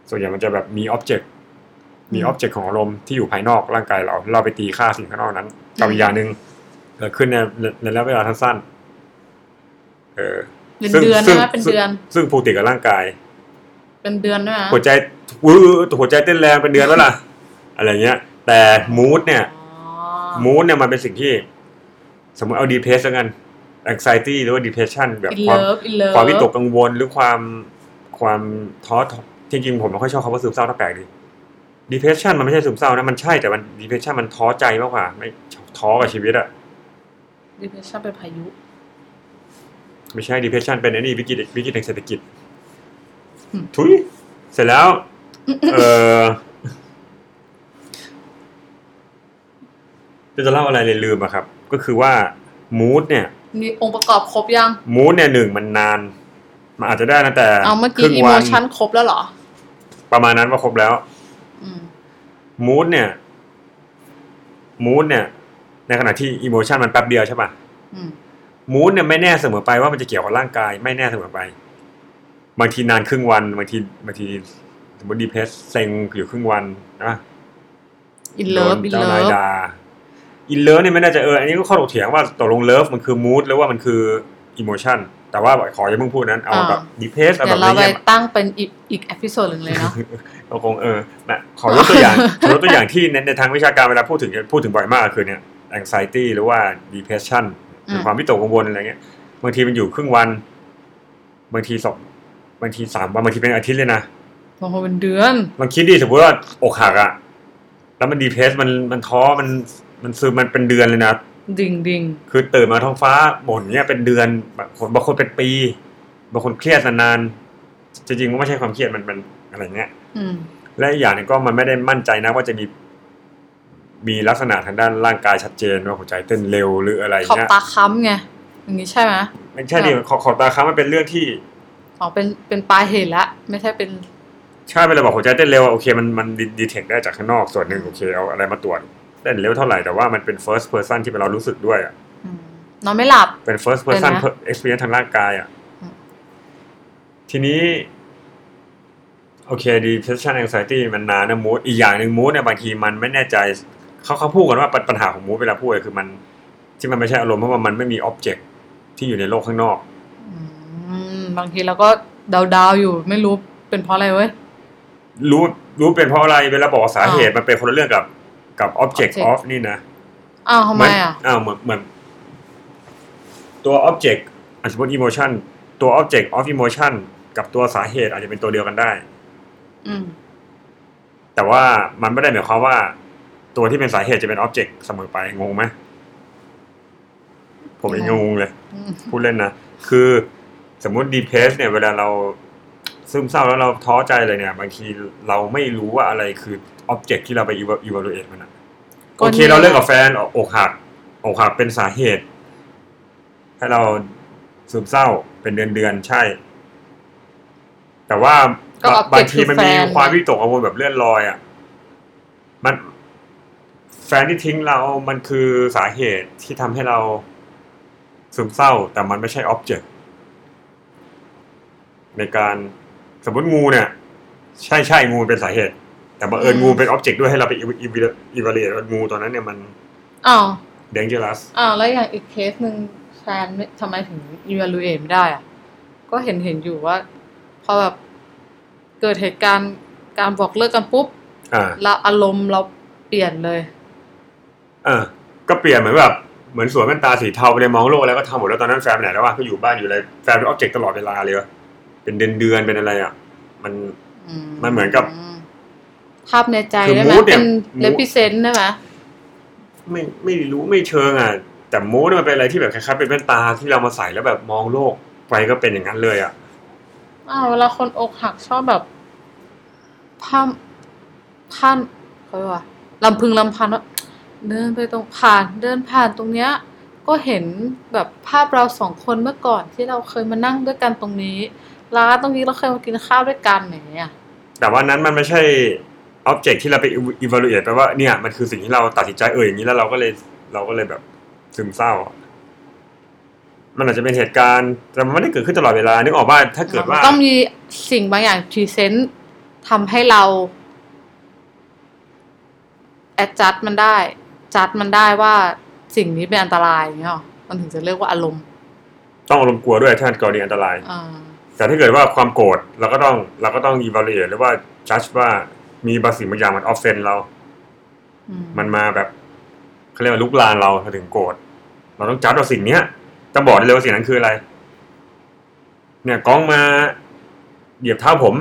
ส่วนใหญ่มันจะแบบมี objectมี object ของอารมณ์ที่อยู่ภายนอกร่างกายเรา เราไปตีค่าสิ่งข้างนอกนั้นกับอีกอย่างหนึ่งเกิดขึ้นในในระยะเวลาสั้นๆเออ เป็นซึ่งเดือนซึ่งนะเป็นเดือน ซึ่งผูกติดกับร่างกาย เป็นเดือนด้วยนะหัวใจวื้อหัวใจเต้นแรงเป็นเดือนแล้วล่ะ อะไรเงี้ย แต่ mood เนี่ยอ๋อ mood เนี่ยมันเป็นสิ่งที่ สมมติเอา depress แล้วกัน anxiety หรือว่า depression แบบ in love in love ความวิตกกังวลหรือความความท้อจริงๆผมไม่ค่อยชอบคำว่าซึมเศร้าถ้าแปลกดี depression มันไม่ใช่ซึมเศร้านะมันใช่แต่มัน depression มันท้อใจมากกว่า ไม่ท้อกับชีวิตอะดิเพชชั่นเป็นพายุ ไม่ใช่ depression เป็นไอ้นี่วิกฤตวิกฤตทางเศรษฐกิจอืมทุยเสร็จแล้ว เออจะเล่าอะไรเลยลืมอะครับ ก็คือว่ามูดเนี่ยมีองค์ประกอบครบยังมูดเนี่ยหนึ่งมันนาน มันอาจจะได้ตั้งแต่เอาเมื่อคกี้รึ่งอิโมวันชันครบแล้วเหรอ ประมาณนั้นว่าครบแล้วอืมมูดเนี่ยมูดเนี่ย ในขณะที่อิโมชันมันแป๊บเดียวใช่ป่ะอื มมูดเนี่ยไม่แน่เสมอไปว่ามันจะเกี่ยวกับร่างกาย ไม่แน่เสมอไป บางทีนานครึ่งวันบางทีบางทีสมมติดีเพสเซ็งอยู่ครึ่งวันนะอินเลิฟโดอินเจ้าเลินายฟด่าin love เนี่ยไม่น่าจะเอออันนี้ก็ข้อถกเถียงว่าตกลง love มันคือ mood หรือว่ามันคือ emotion แต่ว่าขออย่าเพิ่งพูดนั้นเอาแบบ depress เอาแบบเดี๋ยวเราไปละไปเอียดตั้งเป็นอีกอีก episode หนึ่งเลยเนาะเราคงเออนะขอยกตัวอย่างขอยกตัวอย่างที่ในในทางวิชาการเวลาพูดถึงพูดถึงบ่อยมากคือเนี่ย anxiety หรือว่า depression อืมคือความวิตกกังวลอะไรเงี้ยบางทีมันอยู่ครึ่งวัน บางทีสองบางทีสามวันบางทีเป็นอาทิตย์เลยนะบางคนเป็นเดือนลองคิดดิสมมติว่าอกหักอะแล้วมันดีเพสมันมันท้อมันมันซึมมันเป็นเดือนเลยนะดิ่งดิ่งคือตื่นมาท้องฟ้าบ่นเนี้ยเป็นเดือนบางคนบางคนเป็นปีบางคนเครียดนานๆจริงๆมันไม่ใช่ความเครียดมันเป็นอะไรเงี้ยอืมและอีกอย่างหนึงก็มันไม่ได้มั่นใจนะว่าจะมี มีลักษณะทางด้านร่างกายชัดเจนว่าหัวใจเต้นเร็วหรืออะไรขอบเงี้ยตาค้ำไงอย่างนี้ใช่ไหม ไม่ใช่ดิขอบขอบตาค้างมันเป็นเรื่องที่ อ๋อเป็นเป็นปลายเหตุละ ไม่ใช่เป็นใช่เวลาบอกหัวใจเต้นเร็วอะโอเคมันมันดีเทคได้จากข้างนอกส่วนหนึ่งโอเคเอาอะไรมาตรวจเต้นเร็วเท่าไหร่แต่ว่ามันเป็น first person ที่เรารู้สึกด้วยอะอืมนอนไม่หลับ เป็น first person เป็นนะ experience ทางร่างกายอะอืม ทีนี้ โอเค depression anxiety มันนานนะมูดอีกอย่างหนึ่งมูดเนี่ยบางทีมันไม่แน่ใจ เขาเขาพูดกันว่าปัญปัญหาของมูดเวลาพูดอะคือมันที่มันไม่ใช่อารมณ์เพราะว่ามันไม่มี object ที่อยู่ในโลกข้างนอกอืมบางทีเราก็เดาๆอยู่ไม่รู้เป็นเพราะอะไรเว้ยรู้รู้เป็นเพราะอะไรเวลาบอกสาเหตุอ่ามัมันเป็นคนละเรื่องกับกับ object object of นี่นะอ้าวทำไมอะเหนอ้าวเหมือนเหมือนตัว object อะสมมติ emotion ตัว object of emotion กับตัวสาเหตุอาจจะเป็นตัวเดียวกันได้ อืมแต่ว่ามันไม่ได้หมายความว่า ตัวที่เป็นสาเหตุจะเป็น object เสมอไปงงไหมผมเองงงเลยอืมพูดเล่นนะ คือสมมุติ depress เนี่ย เวลาเราซึมเศร้าแล้วเราท้อใจเลยเนี่ย บางทีเราไม่รู้ว่าอะไรคือ object ที่เราไป eva- evaluate มันอะก็โอเคเนี่ยเราเลิกกับแฟนอกหักอกหักเป็นสาเหตุ ให้เราซึมเศร้าเป็นเดือนเดือนๆใช่ แต่ว่าก็บาง object บางทีมันมีคือแฟนความวิตกกังวลแบบเลื่อนลอยอะ มัน แฟนที่ทิ้งเรามันคือสาเหตุที่ทำให้เราซึมเศร้า แต่มันไม่ใช่ object ในการสมมติงูเนี่ย ใช่ใช่งูเป็นสาเหตุ แต่บังเอิญงูเป็น object ด้วยให้เราไป evaluate ว่างูตัวนั้นเนี่ยมันอ้าว dangerous อ้าวแล้วอย่างอีกเคสหนึ่งแฟนไม่ทำไมถึง evaluate ไม่ได้อะ ก็เห็นเห็นอยู่ว่า พอแบบเกิดเหตุการณ์การบอกเลิกกันปุ๊บอ่า แล้วอารมณ์เราเปลี่ยนเลย เออ ก็เปลี่ยนเหมือนแบบเหมือนสวมแว่นตาสีเทาไปเลยมองโลกแล้วก็ทำหมดแล้วตอนนั้นแฟนไปไหนแล้ววะก็อยู่บ้านอยู่เลยแฟนเป็น object ตลอดเวลาเลยวะเป็นเดือนเดือนๆเป็นอะไรอะ มันอืมันเหมือนกับ ภาพในใจคือได้ไหม mood เนี่ยเป็น mood represent ได้ไหมไม่ไม่รู้ไม่เชิงอะแต่มูดมันเป็นอะไรที่แบบคล้ายๆเป็นแว่นตาที่เรามาใส่แล้วแบบมองโลกไปก็เป็นอย่างนั้นเลยอะอ้าวเวลาคนอกหักชอบแบบพามพันเขาเรียกว่าลำพึงลำพันว่า เดินไปตรงผ่าน เดินผ่านตรงเนี้ยก็เห็นแบบภาพเราสองคนเมื่อก่อนที่เราเคยมานั่งด้วยกันตรงนี้ร้านตรงนี้เราเคยมากินข้าวด้วยกันอย่างเงี้ยแต่ว่านั้นมันไม่ใช่ object ที่เราไป evaluate แปลว่าเนี่ยมันคือสิ่งที่เราตัดสินใจเอออย่างนี้แล้วเราก็เลยเราก็เลยแบบซึมเศร้าอะมันอาจจะเป็นเหตุการณ์แต่มันไม่ได้เกิดขึ้นตลอดเวลานึกออกว่าถ้าเกิดว่าต้องมีสิ่งบางอย่างพรีเซนต์ทำให้เรา adjust มันได้ จัดมันได้ว่าสิ่งนี้เป็นอันตรายอย่างเงี้ยหรอมันถึงจะเรียกว่าอารมณ์ ต้องอารมณ์กลัวด้วยถ้ากรณีอันตรายอ่าแต่ถ้าเกิดว่าความโกรธเราก็ต้องเราก็ต้อง evaluate หรือว่า judge ว่ามีบางสิ่งบางอย่างมัน offend เราอืมันมาแบบเขาเรียกว่าลุกลานเราเราถึงโกรธเราต้องจัดว่าสิ่งเนี้ยต้องบอกได้เลยว่าสิ่งนั้นคืออะไร เนี่ยก้องมาเหยียบเท้าผม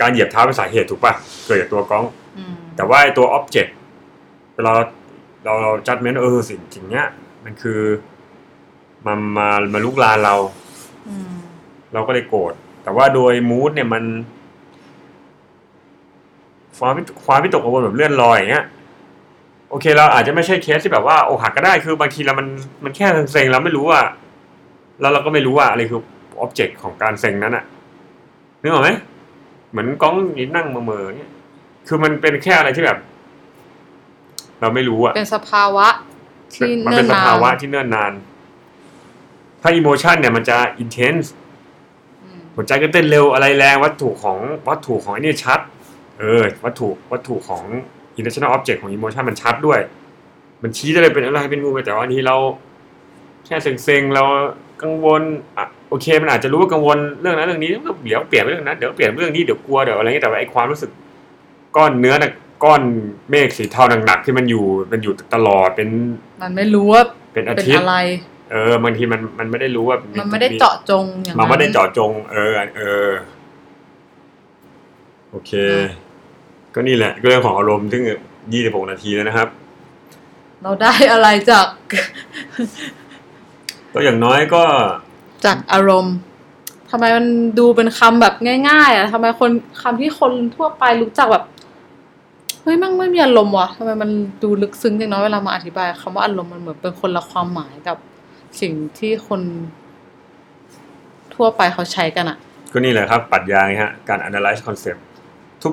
การเหยียบเท้าเป็นสาเหตุถูกปะเกิดจากตัวก้องอืมแต่ว่าไอ้ตัว object เวลา เราเราจัดเมนเออสิ่งสิ่งเนี้ย มันคือมันมามาลุกลานเราอืมเราก็เลยโกรธแต่ว่าโดย mood เนี่ยมันความวิความวิตกกังวลแบบเลื่อนลอยอย่างเงี้ยโอเคเราอาจจะไม่ใช่เคสที่แบบว่าอกหักก็ได้คือบางทีเรามันมันแค่เซ็งๆเราไม่รู้ว่าแล้วเราก็ไม่รู้ว่าอะไรคือ object ของการเซ็งนั้นอะนึกออกไหมเหมือนก้องนี่นั่งเมื่อๆเนี่ยคือมันเป็นแค่อะไรที่แบบ เราไม่รู้อะเป็นสภาวะที่มันเนิ่เป็นนสนานภาวะที่เนิ่นนาน ถ้า emotion เนี่ยมันจะ intense อืมหัวใจก็เต้นเร็วอะไรแรงวัตถุของวัตถุของไอ้นี่ชัด เออ วัตถุวัตถุของ intentional object ของ emotion มันชัดด้วย มันชี้ได้เลยเป็นอะไรเป็นงูแต่ว่าอันนี้เราแค่เซ็งๆเรากังวลอะโอเค มันอาจจะรู้ว่ากังวลเรื่องนั้นเรื่องนี้ก็เดี๋ยวเปลี่ยนเรื่องนั้นเดี๋ยวเปลี่ยนเรื่องนี้เดี๋ยวกลัวเดี๋ยวอะไรเงี้ยแต่ว่าไอ้ความรู้สึกก้อนเนื้อน่ะ ก้อนเมฆสีเทาหนักๆที่มันอยู่มันอยู่ตลอดเป็น มันไม่รู้ว่าเป็นอาเป็นทิตย์อะไร เออบางทีมันมันไม่ได้รู้ว่ามัมันไม่ได้เจาะจงอย่างมันไม่ได้นั้นเจาะจง เออ เออ โอเค ก็นี่แหละเรื่องของอารมณ์ซึ่งยี่สิบหกนาทีแล้วนะครับ เราได้อะไรจาก ก็อย่างน้อยก็จากอารมณ์ทำไมมันดูเป็นคำแบบง่าย ๆ อะทำไมคนคำที่คนทั่วไปรู้จักแบบ เฮ้ยมันไม่มีอารมณ์วะทำไมมันดูลึกซึ้งจังเนาะเวลามาอธิบายคำว่าอารมณ์มันเหมือนเป็นคนละความหมายกับสิ่งที่คนทั่วไปเขาใช้กันอะก็นี่แหละครับปรัชญาไงฮะการ analyze concept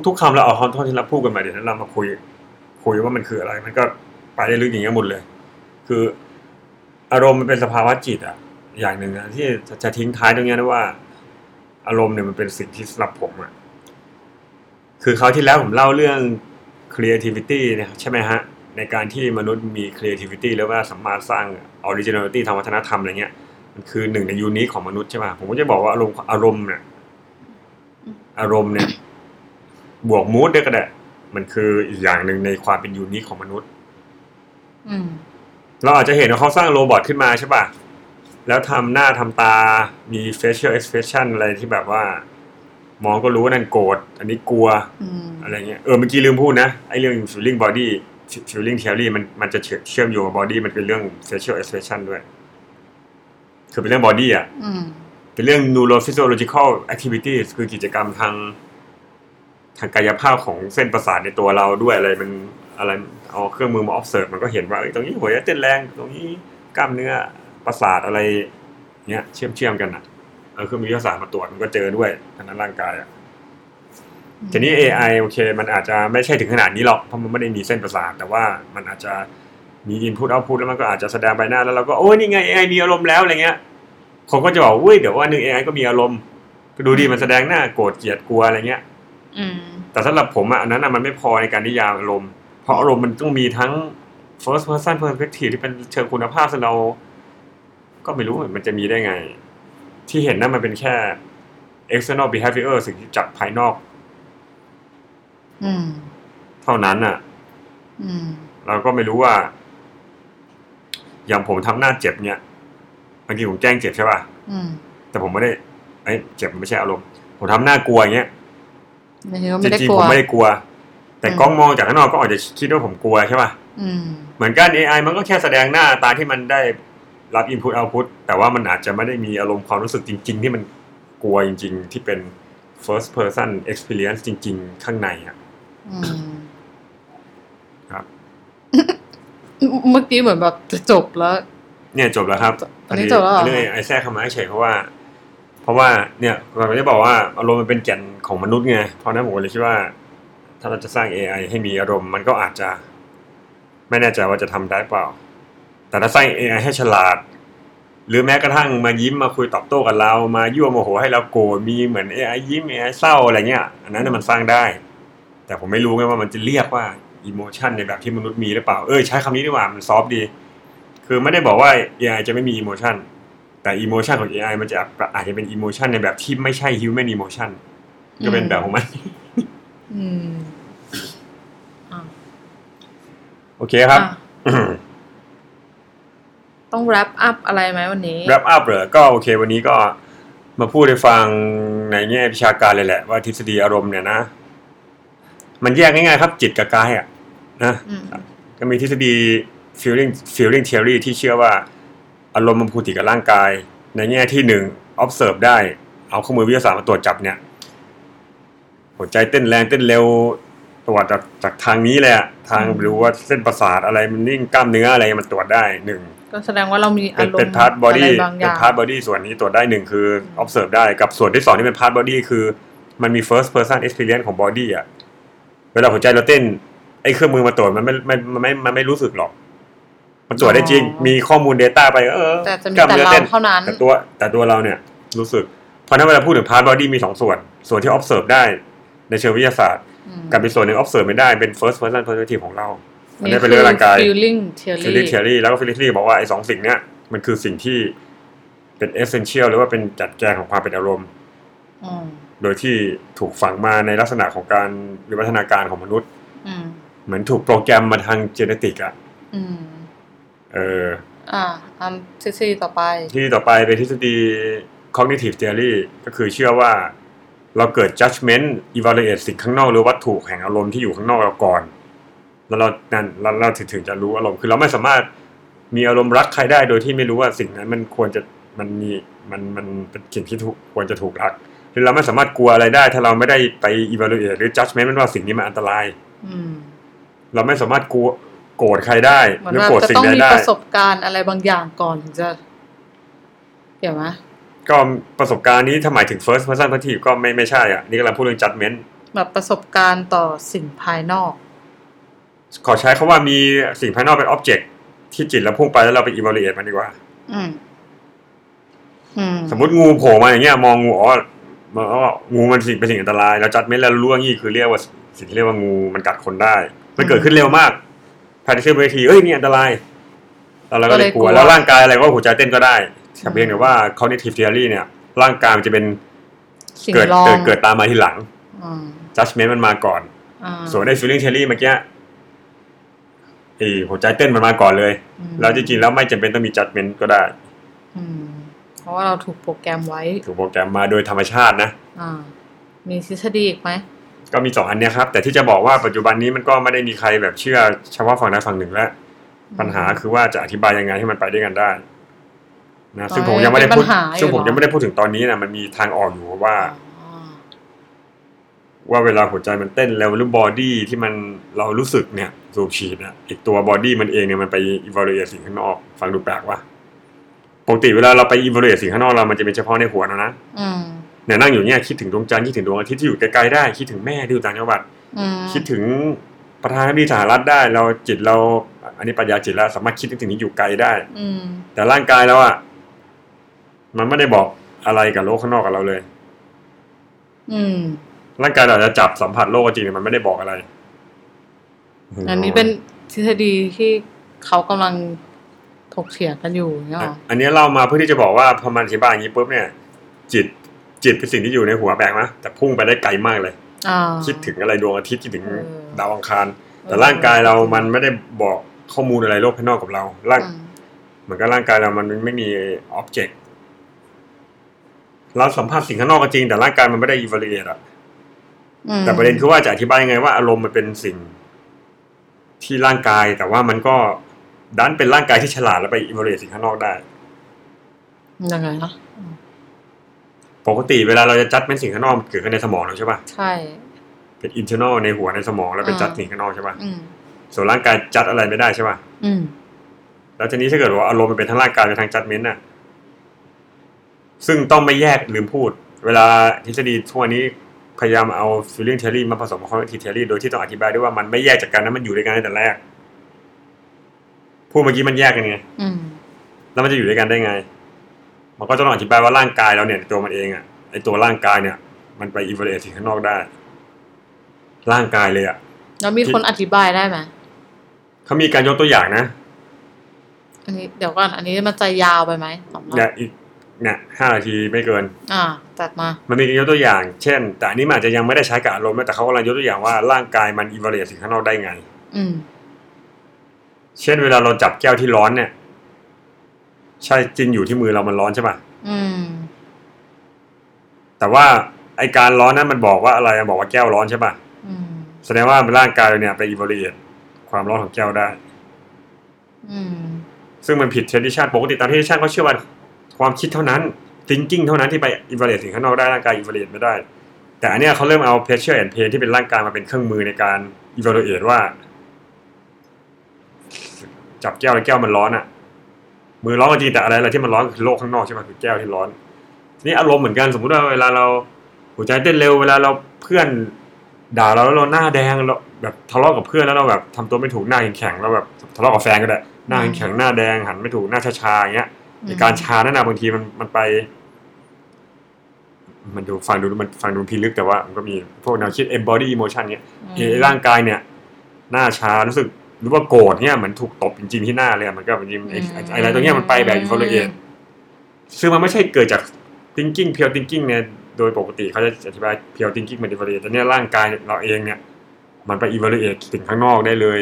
ทุก ๆคำเราเอาคำที่เราพูดกันมาเดี๋ยวนั้นเรามาคุย คุยว่ามันคืออะไร มันก็ไปได้ลึกอย่างเงี้ยหมดเลย คืออารมณ์มันเป็นสภาวะจิตอะอย่างหนึ่งนะที่จะจะทิ้งท้ายตรงเนี้ยนะว่า อารมณ์เนี่ยมันเป็นสิ่งที่สำหรับผมอะคือคราวที่แล้วผมเล่าเรื่อง creativity เนี่ยใช่ไหมฮะ ในการที่มนุษย์มี creativity แล้วว่าสามารถสร้าง originality ทางวัฒนธรรมอะไรเงี้ยมันคือหนึ่งในยูนิคของมนุษย์ใช่ป่ะผมก็จะบอกว่าอารมณ์อารมณ์เนี่ยอารมณ์เนี่ยบวกมูดด้วยก็ได้มันคืออีกอย่างหนึ่งในความเป็นยูนิคของมนุษย์อืมเราอาจจะเห็นว่าเขาสร้างโรบอทขึ้นมาใช่ป่ะ แล้วทำหน้าทำตามี facial expression อะไรที่แบบว่า มองก็รู้ว่านั่นโกรธอันนี้กลัวอืมอะไรเงี้ยเออเมื่อกี้ลืมพูดนะไอ้เรื่อง feeling body feeling theory มันมันจะเชื่อมโยงกับ body มันเป็นเรื่อง facial expression ด้วย คือเป็นเรื่อง body อะอืมเป็นเรื่อง neurophysiological activities คือกิจกรรมทางทางกายภาพของเส้นประสาทในตัวเราด้วยอะไรมันอะไรเอาเครื่องมือมา observe มันก็เห็นว่าเอ้ยตรงนี้หัวใจเต้นแรง ตรงนี้กล้ามเนื้อประสาทอะไร เนี้ยเชื่อมเชื่อมๆกันอะ เอาเครื่องมือวิทยาศาสตร์มาตรวจมันก็เจอด้วยทางนั้นร่างกายอะทีนี้ AI โอเค มันอาจจะไม่ใช่ถึงขนาดนี้หรอกเพราะมันไม่ได้มีเส้นประสาทแต่ว่ามันอาจจะมี input output แล้วมันก็อาจจะแสดงใบหน้าแล้วเราก็โอ้ยนี่ไง AI มีอารมณ์แล้วอะไรเงี้ยคนก็จะบอกเว้ยเดี๋ยวว่าหนึ่ง AI ก็มีอารมณ์ก็ดูดีมันแสดงหน้าโกรธเกลียดกลัวอะไรเงี้ยอืมแต่สำหรับผมอะอันนั้นอะมันไม่พอในการนิยามอารมณ์ เพราะอารมณ์มันต้องมีทั้ง first person perspective ที่เป็นเชิงคุณภาพซึ่งเราก็ไม่รู้มันจะมีได้ไง ที่เห็นนั่นมันเป็นแค่ external behavior สิ่งที่จับภายนอกอืมเท่านั้นอะอืมเราก็ไม่รู้ว่า อย่างผมทำหน้าเจ็บเนี่ยบางทีผมแกล้งเจ็บใช่ป่ะอืมแต่ผมไม่ได้เอ้ยเจ็บมันไม่ใช่อารมณ์ ผมทำหน้ากลัวอย่างเงี้ยไม่ใช่ว่าจไม่ได้ริงกๆลัผวมไม่ได้กลัว แต่อืมกล้องมองจากข้างนอกก็อาจจะคิดว่าผมกลัวใช่ป่ะอืมเหมือนกัน AI มันก็แค่แสดงหน้าตาที่มันได้ รับ input output แต่ว่ามันอาจจะไม่ได้มีอารมณ์ความรู้สึกจริง ๆ ที่มันกลัวจริง ๆ ที่เป็น first person experience จริง ๆ ข้างในอะอืมครับ เมื่อกี้เหมือนแบบจะจบแล้ว เนี่ยจบแล้วครับอันนี้จบแล้วเหรอเรื่องไอ้แทรกเข้ามาเฉยๆเพราะว่า เพราะว่าเนี่ยเราได้บอกว่าอารมณ์มันเป็นแก่นของมนุษย์ไงเพราะฉะนั้นผมก็เลยคิดว่า ถ้าเราจะสร้าง AI ให้มีอารมณ์มันก็อาจจะ ไม่แน่ใจว่าจะทำได้เปล่า แต่ถ้าสร้าง AI ให้ฉลาด หรือแม้กระทั่งมายิ้มมาคุยตอบโต้กับเรา มายั่วโมโหให้เราโกรธมีเหมือน AI ยิ้ม AI เศร้าอะไรเงี้ยอันนั้นนะมันสร้างได้ แต่ผมไม่รู้ไงว่ามันจะเรียกว่า emotion ในแบบที่มนุษย์มีหรือเปล่าเออใช้คำนี้ดีกว่ามันซอฟต์ดี คือไม่ได้บอกว่า AI จะไม่มี emotion แต่ emotion ของ AI มันจะอาจจะเป็น emotion ในแบบที่ไม่ใช่ human emotion ก็เป็นแบบของมันอืมอะโอเคครับอะ ต้อง wrap up อะไรไหมวันนี้ wrap up เหรอ ก็โอเค วันนี้ก็มาพูดให้ฟังในแง่วิชาการเลยแหละ ว่าทฤษฎีอารมณ์เนี่ยนะ มันแยกง่ายๆครับจิตกับกายอะนะอืมก็มีทฤษฎี feeling feeling theory ที่เชื่อว่าอารมณ์มันผูกติดกับร่างกาย ในแง่ที่หนึ่ง observe ได้ เอาเครื่องมือวิทยาศาสตร์มาตรวจจับเนี่ย หัวใจเต้นแรงเต้นเร็วตรวจจากจากทางนี้เลยอะทางอืมรู้ว่าเส้นประสาทอะไรมันนิ่งกล้ามเนื้ออะไรมันตรวจได้หนึ่ง ก็แสดงว่าเรามีเป็อานรมณ์เป็น part body อะไรบางอย่างเป็น part body ส่วนนี้ตรวจได้หนึ่งคือ observe ได้กับส่วนที่สองที่เป็น part body คือมันมี first person experience ของ body อะเวลาหัวใจเราเต้นไอ้เครื่องมือมาตรวจมันไม่ไม่มันไม่มันไม่รู้สึกหรอก มันตรวจได้จริง มีข้อมูล Data ไปเออแต่จะมีกล้ามแต่เนื้อเราเต้นเท่านั้นแต่ตัวแต่ตัวเราเนี่ยรู้สึก เพราะฉะนั้นเวลาพูดถึง part body มีสองส่วน ส่วนที่ observe ได้ในเชิงวิทยาศาสตร์อืมกับอีกส่วนหนึ่ง observe ไม่ได้เป็น first person perspective ของเรา อันนี่นี้เป็นเรื่องร่างกายคือ feeling theory feeling theoryแล้วก็ feeling theory บอกว่าไอ้สองสิ่งเนี้ยมันคือสิ่งที่เป็น essential หรือว่าเป็นจัดแจงของความเป็นอารมณ์อืมโดยที่ถูกฝังมาในลักษณะของการวิวัฒนาการของมนุษย์อืมเหมือนถูกโปรแกรมมาทาง genetic อะอืมเออ อ่าอันทฤษฎีต่อไปที่ต่อไปเป็นทฤษฎี cognitive theory ก็คือเชื่อว่าเราเกิด judgment evaluate สิ่งข้างนอกหรือวัตถุแห่งอารมณ์ที่อยู่ข้างนอกเราก่อน แล้วเรานั่นเราเราถึงถึงจะรู้อารมณ์คือเราไม่สามารถมีอารมณ์รักใครได้โดยที่ไม่รู้ว่าสิ่งนั้นมันควรจะมันมีมันมันเป็นสิ่งที่ถูกควรจะถูกรักหรือเราไม่สามารถกลัวอะไรได้ ถ้าเราไม่ได้ไป evaluate หรือ judgment มันว่าสิ่งนี้มันอันตรายอืมเราไม่สามารถกลัวโกรธใครได้เหมือนหรือว่าโกรธจะสิ่ต้องงใดมีได้ประสบการณ์อะไรบางอย่างก่อนถึงจะเกี่ยวไหมก็ประสบการณ์นี้ถ้าหมายถึง first person perspective ก็ไม่ไม่ใช่อะ นี่กำลังพูดเรื่อง judgment แบบประสบการณ์ต่อสิ่งภายนอก ขอใช้คาว่ามีสิ่งภายนอกเป็น object ที่จิตเราพุ่งไปแล้วเราไป evaluate มันดีกว่าอืมอืมสมมติงูโผล่มาอย่างเงี้ย มองงูอ๋อมันอ๋องูมันสิ่งเป็นสิ่งอันตรายแล้วจัดเม็ดแล้วรู้ว่างี้คือเรียกว่าสิ่งที่เรียกว่างูมันกัดคนได้ มันเกิดขึ้นเร็วมากภายในเสี้ยววินาทีเอ้ยนี่อันตรายแล้วเราก็เลยกลัวแล้วร่างกายอะไรก็หัวใจเต้นก็ได้แต่เพียงแต่ว่า cognitive theory เนี่ย ร่างกายมันจะเป็นสิ่งเกิดรองเกิดเกิดตามมาทีหลังอืม judgment มันมาก่อนอ่าส่วนใน feeling theory เมื่อกี้ ไอ้หัวใจเต้นมันมาก่อนเลยอืมแล้วจริงๆแล้วไม่จำเป็นต้องมี judgment ก็ได้อืมเพราะว่าเราถูกโปรแกรมไว้ ถูกโปรแกรมมาโดยธรรมชาตินะอ่ามีทฤษฎีอีกไหมก็มีสองอันเนี้ยครับ แต่ที่จะบอกว่าปัจจุบันนี้มันก็ไม่ได้มีใครแบบเชื่อเฉพาะฝั่งใดฝั่งหนึ่งแล้วปัญหาคือว่าจะอธิบายยังไงให้มันไปด้วยกันได้นะซึ่งผมยังไม่ได้พูดเป็นปัญหาอยู่ซึ่งผมเนอะยังไม่ได้พูดถึงตอนนี้นะมันมีทางออกอยู่ว่าอ๋อว่าเวลาหัวใจมันเต้นแล้วหรือ body ที่มันเรารู้สึกเนี่ย สูบฉีดเนี่ยอีกตัว body มันเองเนี่ยมันไป evaluate สิ่งข้างนอก ฟังดูแปลกว่ะปกติเวลาเราไป evaluate สิ่งข้างนอกเรามันจะเป็นเฉพาะในหัวเรานะอืมเนี่ยนั่งอยู่เนี่ยคิดถึงดวงจันทร์คิดถึงดวงอาทิตย์ที่อยู่ไกลๆได้คิดถึงแม่ที่อยู่ต่างจังหวัดอืมคิดถึงประธานาธิบดีสหรัฐได้ เราจิตเรา อันนี้ปัญญาจิตแล้วสามารถคิดถึงสิ่งนี้อยู่ไกลได้อืมแต่ร่างกายเราอะมันไม่ได้บอกอะไรกับโลกข้างนอกกับเราเลย อืมร่างกายเราจะจับสัมผัสโลกก็จริงแต่มันไม่ได้บอกอะไร อันนี้เป็นทฤษฎีที่เขากำลังถกเถียงกันอยู่เนี่ยหรออันนี้เรามาเพื่อที่จะบอกว่าพอมันอธิบายอย่างนี้ปุ๊บเนี่ย จิตจิตเป็นสิ่งที่อยู่ในหัวแปลกไหมแต่พุ่งไปได้ไกลมากเลยอ่าคิดถึงอะไรดวงอาทิตย์คิดถึงเออดาวอังคาร แต่ร่างกายเรามันไม่ได้บอกข้อมูลอะไรโลกภายนอกกับเราร่างอืมเหมือนกับร่างกายเรามันไม่มีอ็อบเจกต์เราสัมผัสสิ่งข้างนอกก็จริง แต่ร่างกายมันไม่ได้ evaluate อะอืมแต่ประเด็นคือว่าจะอธิบายยังไงว่าอารมณ์มันเป็นสิ่ง ที่ร่างกาย แต่ว่ามันก็ดันเป็นร่างกายที่ฉลาดแล้วไป evaluate สิ่งข้างนอกได้ยังไงนะปกติเวลาเราจะจัดเป็นสิ่งข้างนอกมันเกิดขึ้นในสมองเราใช่ป่ะใช่เป็น internal ในหัวในสมองแล้วเป็นอ่าจัดสิ่งข้างนอกใช่ป่ะอืมส่วนร่างกายจัดอะไรไม่ได้ใช่ป่ะอืมแล้วทีนี้ถ้าเกิดว่าอารมณ์มันเป็นทั้งร่างกายเป็นทั้งจัดเมนต์น่ะ ซึ่งต้องไม่แยกลืมพูด เวลาทฤษฎีทั่วนี้ พยายามเอา feeling theory มาผสมกับ cognitive theory โดยที่ต้องอธิบายด้วยว่ามันไม่แยกจากกันนะมันอยู่ด้วยกันตั้งแต่แรก พูดเมื่อกี้มันแยกกันไงอืมแล้วมันจะอยู่ด้วยกันได้ไง มันก็ต้องอธิบายว่าร่างกายเราเนี่ย ตัวมันเองอะไอตัวร่างกายเนี่ย มันไป evaluate สิ่งข้างนอกได้ ร่างกายเลยอะแล้วมีคนอธิบายได้ไหมเขามีการยกตัวอย่างนะ อันนี้เดี๋ยวก่อน อันนี้มันจะยาวไปไหมสองรอบ เนี่ยอีกเนี่ยห้านาทีไม่เกิน อ่าจัดมา มันมีการยกตัวอย่าง เช่น แต่อันนี้มันอาจจะยังไม่ได้ใช้กับอารมณ์นะแต่เขากำลังยกตัวอย่างว่าร่างกายมัน evaluate สิ่งข้างนอกได้ไง อืม เช่นเวลาเราจับแก้วที่ร้อนเนี่ย ใช่จริงอยู่ที่มือเรามันร้อนใช่ป่ะอืม แต่ว่าไอการร้อนนั้นมันบอกว่าอะไรมันบอกว่าแก้วร้อนใช่ป่ะอืม แสดงว่าร่างกายเราเนี่ยไป evaluate ความร้อนของแก้วได้ อืม ซึ่งมันผิด tradition ปกติตาม tradition เขาเชื่อว่า ความคิดเท่านั้น thinking เท่านั้นที่ไป evaluate สิ่งข้างนอกได้ร่างกาย evaluate ไม่ได้ แต่อันเนี้ยเขาเริ่มเอา pressure and pain ที่เป็นร่างกายมาเป็นเครื่องมือในการ evaluate ว่า จับแก้วแล้วแก้วมันร้อนอะมือร้อนก็จริงแต่อะไรอะไรที่มันร้อนคือโลกข้างนอกใช่ไหมคือแก้วที่ร้อนทีนี่อารมณ์เหมือนกันสมมุติว่าเวลาเราหัวใจเต้นเร็วเวลาเราเพื่อนด่าเราแล้วเราหน้าแดงเราแบบทะเลาะกับเพื่อนแล้วเราแบบทำตัวไม่ถูกหน้าแข็งๆแล้วแบบทะเลาะกับแฟนก็ได้หน้าแข็งหน้าแดงหันไม่ถูกหน้าชาๆอย่างเงี้ย อืมไอ้การชานั่นนะบางทีมันมันไป มันดูฟังดูมันฟังดูพิลึกแต่ว่ามันก็มีพวกแนวคิด embody emotion เนี้ยเอร่างกายเนี่ย หน้าชารู้สึกหรือว่าโกรธเนี่ยเหมือนถูกตบจริงๆที่หน้าเลยอะมันก็จริงๆไอ้ไอ้ไอ้อะไรตรงเนี้ยมันไปแบบอินฟลูเอนซึ่งมันไม่ใช่เกิดจาก thinking pure thinking เนี่ยโดยปกติเขาจะอธิบาย pure thinking มัน evaluate แต่เนี่ยร่างกายเราเองเนี่ย มันไป evaluate สิ่งข้างนอกได้เลย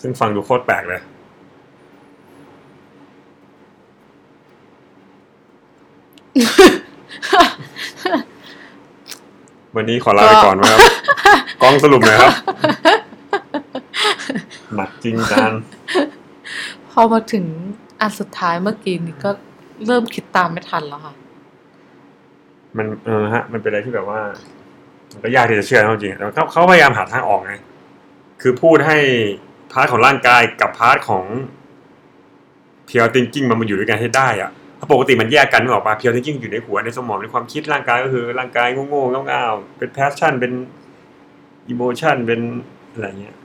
ซึ่งฟังดูโคตรแปลกเลย วันนี้ขอลาไปก่อนนะครับกล้องสรุปหน่อยครับหนักจริงจังพอมาถึงอันสุดท้ายเมื่อกี้นี่ก็เริ่มคิดตามไม่ทันแล้วค่ะ มันเออฮะ มันเป็นอะไรที่แบบว่า มันก็ยากที่จะเชื่อนะจริงๆแต่เขาเขาพยายามหาทางออกไงคือพูดให้ part ของร่างกายกับ part ของ pure thinking มันมาอยู่ด้วยกันให้ได้อะเพราะ ปกติมันแยกกันไม่ออกมา pure thinking อยู่ในหัวในสมองในความคิดร่างกายก็คือร่างกายโง่ๆเง่าๆเป็น passion เป็น emotion เป็นอะไรเงี้ย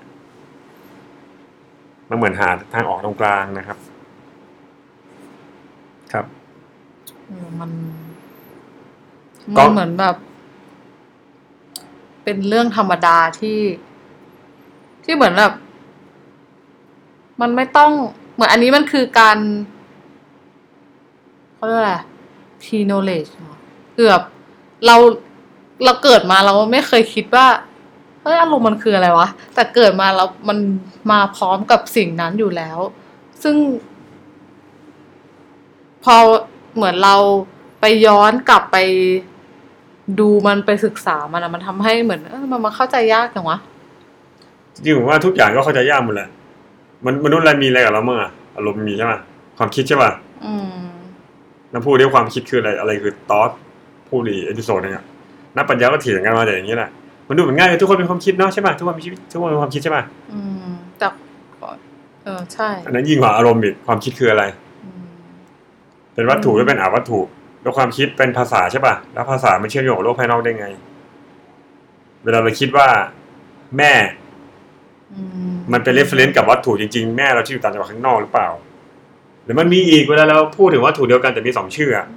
มันเหมือนหาทางออกตรงกลางนะครับ ครับเออมันก็มันเหมือนแบบ เป็นเรื่องธรรมดาที่ ที่เหมือนแบบ มันไม่ต้อง เหมือนอันนี้มันคือการ เขาเรียกอะไร P knowledge เหรอคือแบบเราเราเกิดมาเราไม่เคยคิดว่าเฮ้ยอารมณ์มันคืออะไรวะ แต่เกิดมาแล้วมันมาพร้อมกับสิ่งนั้นอยู่แล้ว ซึ่ง พอเหมือนเราไปย้อนกลับไปดูมันไปศึกษามันอะมันทำให้เหมือนเออมันมาเข้าใจยากจังวะจริงๆผมว่าทุกอย่างก็เข้าใจยากหมดแหละมันมนุษย์อะไรมีอะไรกับเราเมื่อะอารมณ์มีใช่ป่ะความคิดใช่ป่ะอืม น้ำพูดเรื่องความคิดคืออะไรอะไรคือ thought พูดอีก episode นึงอะนักปรัชญาก็เถียงกันมาแต่อย่างนี้แหละมันดูเหมือนง่ายเลยทุกคนมีความคิดเนาะใช่ป่ะทุกคนมีชีวิตทุกคนมีความคิดใช่ป่ะอืมแต่เออใช่ อันนั้นยิ่งกว่าอารมณ์อีกความคิดคืออะไรอืมเป็นวัตถุอืมหรือเป็นอาวัตถุ แล้วความคิดเป็นภาษาใช่ป่ะแล้วภาษามันเชื่อมโยงกับโลกภายนอกได้ไง เวลาเราคิดว่าแม่อืมมันเป็น reference กับวัตถุจริงๆ แม่เราที่อยู่ต่างจังหวัดข้างนอกหรือเปล่าห รือมันมีอีกเวลาเราพูดถึงวัตถุเดียวกันแต่มีสองชื่ออะ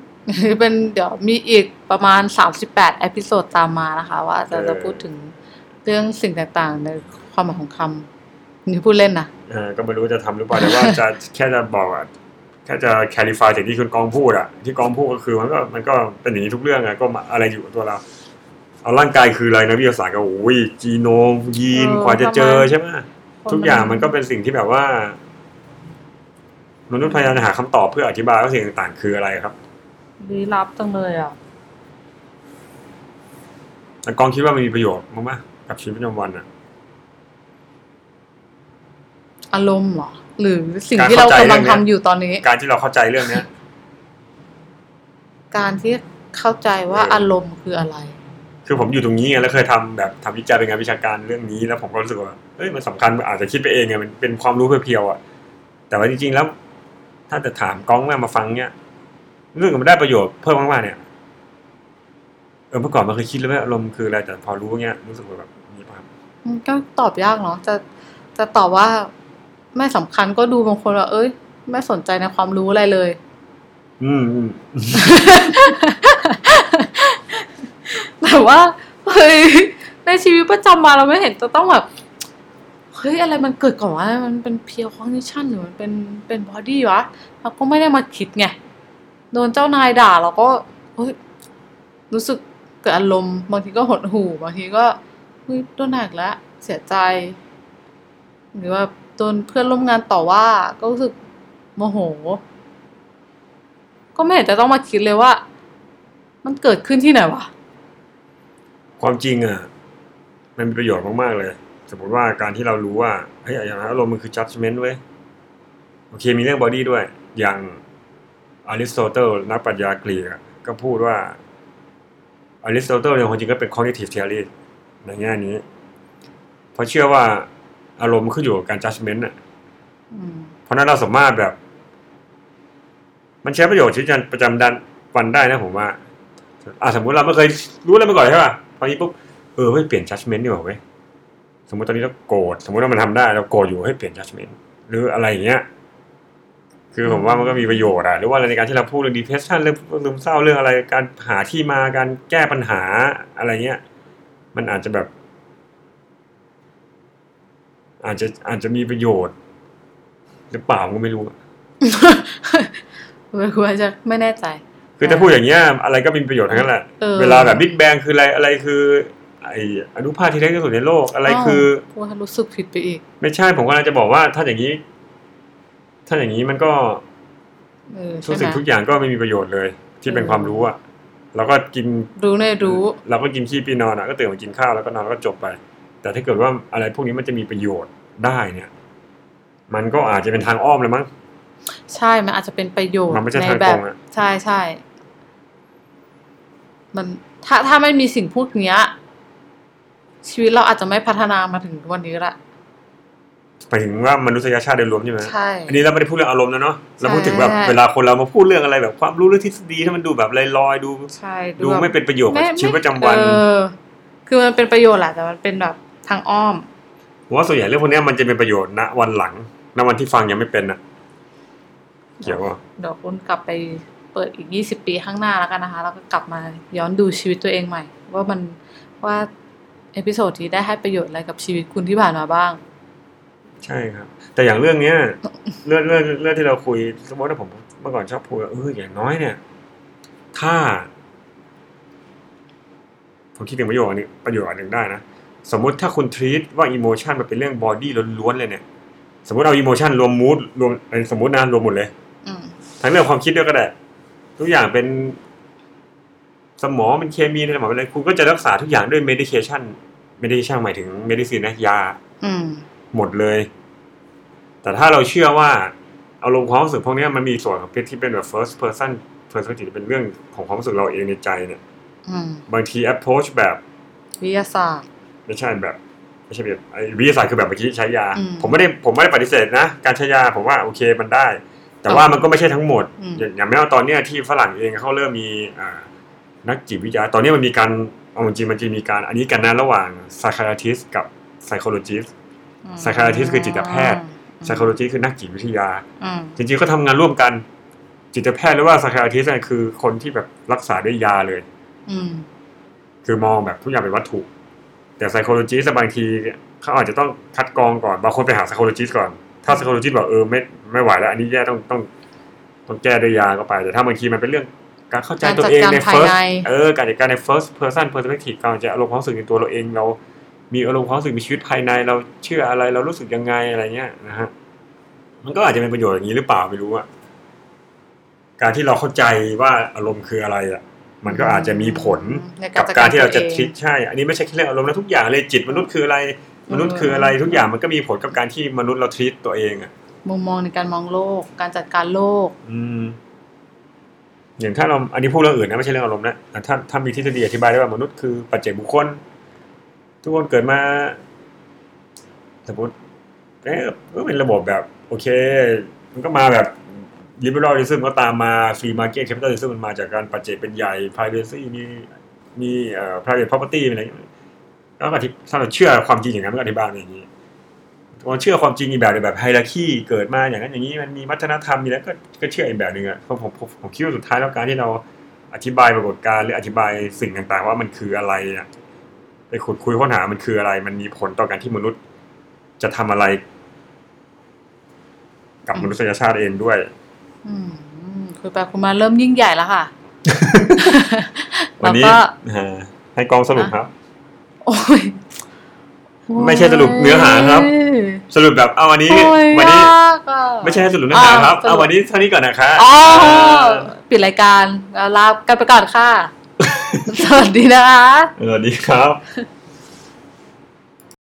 เป็นเดี๋ยวมีอีกประมาณสามสิบแปด episode ตามมานะคะ ว่าจะเออจะพูดถึงเรื่องสิ่งต่างๆ ในความหมายของคำนี่พูดเล่นนะเออก็ไม่รู้จะทำหรือเปล่าแต่ว่าจะแค่จะบอกอะแค่จะ clarify สิ่งที่คุณกองพูดอะที่กองพูดก็คือมันก็มันก็เป็นอย่างนี้ทุกเรื่องอะก็มาอะไรอยู่กับตัวเรา เอาร่างกายคืออะไรนะวิทยาศาสตร์ก็โอ้ยจีโนมยีนเออกว่าจะเจอทำไมใช่ไหมทุกอย่างมันก็เป็นสิ่งที่แบบว่า มนุษย์พยายามจะหาคำตอบเพื่ออธิบายว่าสิ่งต่างๆ คืออะไรครับลี้ลับจังเลยอะแต่กองคิดว่ามันมีประโยชน์มากๆกับชีวิตประจำวันอะอารมณ์เหรอ หรือสิ่งการที่เราเข้าใจกำลังเรื่องเนี้ยทำอยู่ตอนนี้ การที่เราเข้าใจเรื่องเนี้ย การที่เข้าใจว่าเออออารมณ์คืออะไร คือผมอยู่ตรงนี้ไงแล้วเคยทำแบบทำวิจัยเป็นงานวิชาการเรื่องนี้แล้วผมก็รู้สึกว่าเอ้ยมันสำคัญอาจจะคิดไปเองไงมันเป็นความรู้เพียวๆอะแต่ว่าจริงๆแล้ว ถ้าจะถามก้องแม่มาฟังเนี่ยเรื่องมันได้ประโยชน์เพิ่มมากๆเนี่ยเออเมื่อก่อนมันเคยคิดเลยว่าอารมณ์คืออะไรแต่พอรู้เงี้ยรู้สึกว่าแบบมีความอืมก็ตอบยากเนาะจะจะตอบว่าไม่สำคัญก็ดูบางคนว่า เอ้ย ไม่สนใจในความรู้อะไรเลยอืมอืมแต่ว่าเฮ้ยในชีวิตประจำวันเราไม่เห็นจะต้องแบบ เฮ้ยอะไรมันเกิดก่อนวะมันเป็น pure cognition หรือมันเป็นเป็น body วะเราก็ไม่ได้มาคิดไงโดนเจ้านายด่าเราก็เฮ้ยรู้สึกเกิดอารมณ์บางทีก็หดหู่บางทีก็เฮ้ยโดนหนักแล้วเสียใจ หรือว่าโดนเพื่อนร่วมงานต่อว่าก็รู้สึกโมโห ก็ไม่เห็นจะต้องมาคิดเลยว่า มันเกิดขึ้นที่ไหนวะความจริงอะ มันมีประโยชน์มาก ๆ เลย สมมติว่าการที่เรารู้ว่าเฮ้ยอย่างนั้นอารมณ์มันคือ judgment เว้ยโอเคมีเรื่อง body ด้วย อย่างอริสโตเติลนักปรัชญากรีกอะก็พูดว่าอริสโตเติลเนี่ยความจริงก็เป็น cognitive theory ในแง่นี้ เพราะเชื่อว่าอารมณ์ขึ้นอยู่กับการ judgment อะอืมเพราะฉะนั้นเราสามารถแบบ มันใช้ประโยชน์ชีวิตประจำดันวันได้นะผมว่าอะสมมุติเราไม่เคยรู้อะไรมาก่อนใช่ป่ะพอนี้ปุ๊บเออเฮ้ยเปลี่ยน judgment ดีกว่าเว้ย สมมติตอนนี้เราโกรธสมมติว่ามันทำได้เราโกรธอยู่ให้เปลี่ยน judgment หรืออะไรอย่างเงี้ย คือผมว่ามันก็มีประโยชน์อะหรือว่าในการที่เราพูดเรื่อง depression เรื่องเรื่องซึมเศร้าเรื่องอะไรการหาที่มาการแก้ปัญหาอะไรเงี้ย มันอาจจะแบบ อาจจะอาจจะมีประโยชน์ หรือเปล่าก็ไม่รู้อะเออคุณอาจจะไม่แน่ใจ คือถ้าพูดอย่างเงี้ย อะไรก็มีประโยชน์ทั้งนั้นแหละเออเวลาแบบบิ๊กแบงคืออะไรอะไรคือ ไออนุภาคที่เล็กที่สุดในโลกอะไรคือพูดให้รู้สึกผิดไปอีก ไม่ใช่ผมกำลังจะบอกว่าถ้าอย่างนี้ ถ้าอย่างนี้มันก็เออทุกใช่สิ่งไหมทุกอย่างก็ไม่มีประโยชน์เลย ที่เป็นเออความรู้อะเราก็กินรู้ในรู้ เราก็กินขี้ปีนอนอะก็ตื่นมากินข้าวแล้วก็นอนแล้วก็จบไป แต่ถ้าเกิดว่าอะไรพวกนี้มันจะมีประโยชน์ได้เนี่ย มันก็อาจจะเป็นทางอ้อมเลยมั้งใช่มันอาจจะเป็นประโยชน์มันไม่ใช่ในทางแบตรบงอะใช่ใช่มันถ้าถ้าไม่มีสิ่งพวกเนี้ย ชีวิตเราอาจจะไม่พัฒนามาถึงวันนี้ละหมายถึงว่ามนุษยชาติโดยรวมใช่ไหมใช่ อันนี้เราไม่ได้พูดเรื่องอารมณ์นะเนาะ เราพูดถึงแบบใช่เวลาคนเรามาพูดเรื่องอะไรแบบความรู้เรื่องทฤษฎีถ้ามันดูแบบลอยๆดู ใช่ ดูแบบไม่เป็นประโยชน์กับไม่ชีวิตประจำวันเออคือมันเป็นประโยชน์แหละแต่มันเป็นแบบทางอ้อมผมว่าส่วนใหญ่เรื่องพวกเนี้ยมันจะเป็นประโยชน์ณวันหลังณวันที่ฟังยังไม่เป็นนะเกี่ยวว่าเดี๋ยวคุณกลับไปเปิดอีกยี่สิบปีข้างหน้าแล้วกันนะคะ แล้วก็กลับมาย้อนดูชีวิตตัวเองใหม่ ว่ามันว่า episode ที่ได้ให้ประโยชน์อะไรกับชีวิตคุณที่ผ่านมาบ้าง ใช่ครับ แต่อย่างเรื่องเนี้ย เรื่องเรื่องเรื่องที่เราคุยสมมติว่าผมเมื่อก่อนชอบพูดว่าเอออย่างน้อยเนี่ย ถ้า ผมคิดถึงประโยชน์อันนี้ประโยชน์อันหนึ่งได้นะ สมมุติถ้าคุณ treat ว่า emotion มันเป็นเรื่อง body ล้วนๆเลยเนี่ย สมมติเอา emotion รวม mood รวมเป็นสมมตินะรวมหมดเลยอืมทั้งเรื่องความคิดด้วยก็ได้ ทุกอย่างเป็น สมองเป็นเคมีในสมองเป็นอะไรคุณก็จะรักษาทุกอย่างด้วย medication medication หมายถึง medicine นะยาอืมหมดเลย แต่ถ้าเราเชื่อว่าอารมณ์ความรู้สึกพวกเนี้ยมันมีส่วนของที่เป็นแบบ first person perspective เป็นเรื่องของความรู้สึกเราเองในใจเนี่ยอืมบางที approach แบบวิทยาศาสตร์ไม่ใช่แบบไม่ใช่แบบไอ้วิทยาศาสตร์คือแบบเมื่อกี้ใช้ยาอืมผมไม่ได้ผมไม่ได้ปฏิเสธนะการใช้ยาผมว่าโอเคมันได้ แต่ว่ามันก็ไม่ใช่ทั้งหมดอืมอย่างอย่างแม้ว่าตอนเนี้ยที่ฝรั่งเองเขาเริ่มมีอ่า นักจิตวิทยา ตอนนี้มันมีการเอาจริงๆมันจะมีการอันนี้กันนะระหว่าง psychiatrist กับ psychologist อืม psychiatrist คือจิตแพทย์อืม psychologist คือนักจิตวิทยาอืมจริงๆก็ทำงานร่วมกันจิตแพทย์หรือว่า psychiatrist เนี่ยคือคนที่แบบรักษาด้วยยาเลยอืมคือมองแบบทุกอย่างเป็นวัตถุ แต่ psychologist บางทีเขาอาจจะต้องคัดกรองก่อนบางคนไปหา psychologist ก่อน ถ้า psychologist บอกเออไม่ไม่ไหวแล้ว อันนี้แย่ต้องต้องต้องแก้ด้วยยาก็ไป แต่ถ้าบางทีมันเป็นเรื่อง การเข้าใจตัวเองในการจัดการภาย first ในเออการจัดการใน first person perspective การจะอารมณ์ความรู้สึกในตัวเราเองเรา มีอารมณ์ความรู้สึกมีชีวิตภายในเราเชื่ออะไรเรารู้สึกยังไงอะไรเงี้ยนะฮะมันก็อาจจะเป็นประโยชน์อย่างนี้หรือเปล่าไม่รู้อะการที่เราเข้าใจว่าอารมณ์คืออะไรอะมันก็อาจจะมีผลในกับจัดการที่เราจะตัวองทริใช่ อันนี้ไม่ใช่แค่เรื่องอารมณ์นะทุกอย่างเลยจิต มนุษย์คืออะไร มนุษย์คืออะไรทุกอย่างมันก็มีผลกับการที่มนุษย์เราทริตัวเองอะมุมมองในการมองโลก การจัดการโลก อืม อย่างถ้าเราอันนี้พูดเรื่องอื่นนะไม่ใช่เรื่องอารมณ์นะถ้าถ้ามีทฤษฎีอธิบายได้ว่ามนุษย์คือปัจเจกบุคคล ทุกคนเกิดมาสมมติเอ๊ะก็เป็นระบบแบบโอเค มันก็มาแบบ liberalism ก็ตามมา free market capitalism มันมาจากการปัจเจกเป็นใหญ่ privacy มีมีเอ่อ private property อะไรอย่างเงี้ยแล้วก็อธิถ้าเราเชื่อความจริงอย่างนั้นมันก็อธิบายอย่างนี้ เราเชื่อความจริงอีกแบบหนึ่งแบบไฮรักีเกิดมาอย่างนั้นอย่างนี้มันมีวัฒนธรรมมีแล้วก็ก็เชื่ออีกแบบหนึ่งอะผมผมผมผมคิดว่าสุดท้ายแล้วการที่เราอธิบายปรากฏการณ์หรืออธิบายสิ่งต่างๆ ว่ามันคืออะไรอะไปขุดคุยค้นหามันคืออะไร มันมีผลต่อการที่มนุษย์จะทำอะไร กับอืมมนุษยชาติเองด้วย อืมคุยไปคุยมาเริ่มยิ่งใหญ่แล้วค่ะ วันนี้แล้วก็อ่าให้กองสรุปครับ โอ้ย ไม่ใช่สรุปเนื้อหาครับ สรุปแบบเอาวันนี้โอ้ยวันนี้ยากอะไม่ใช่ให้สรุปเนื้อหาครับสรุปเอาวันนี้เท่านี้ก่อนนะคะอ๋อเออปิดรายการแล้วลากันไปก่อนค่ะ สวัสดีนะคะสวัสดีครับ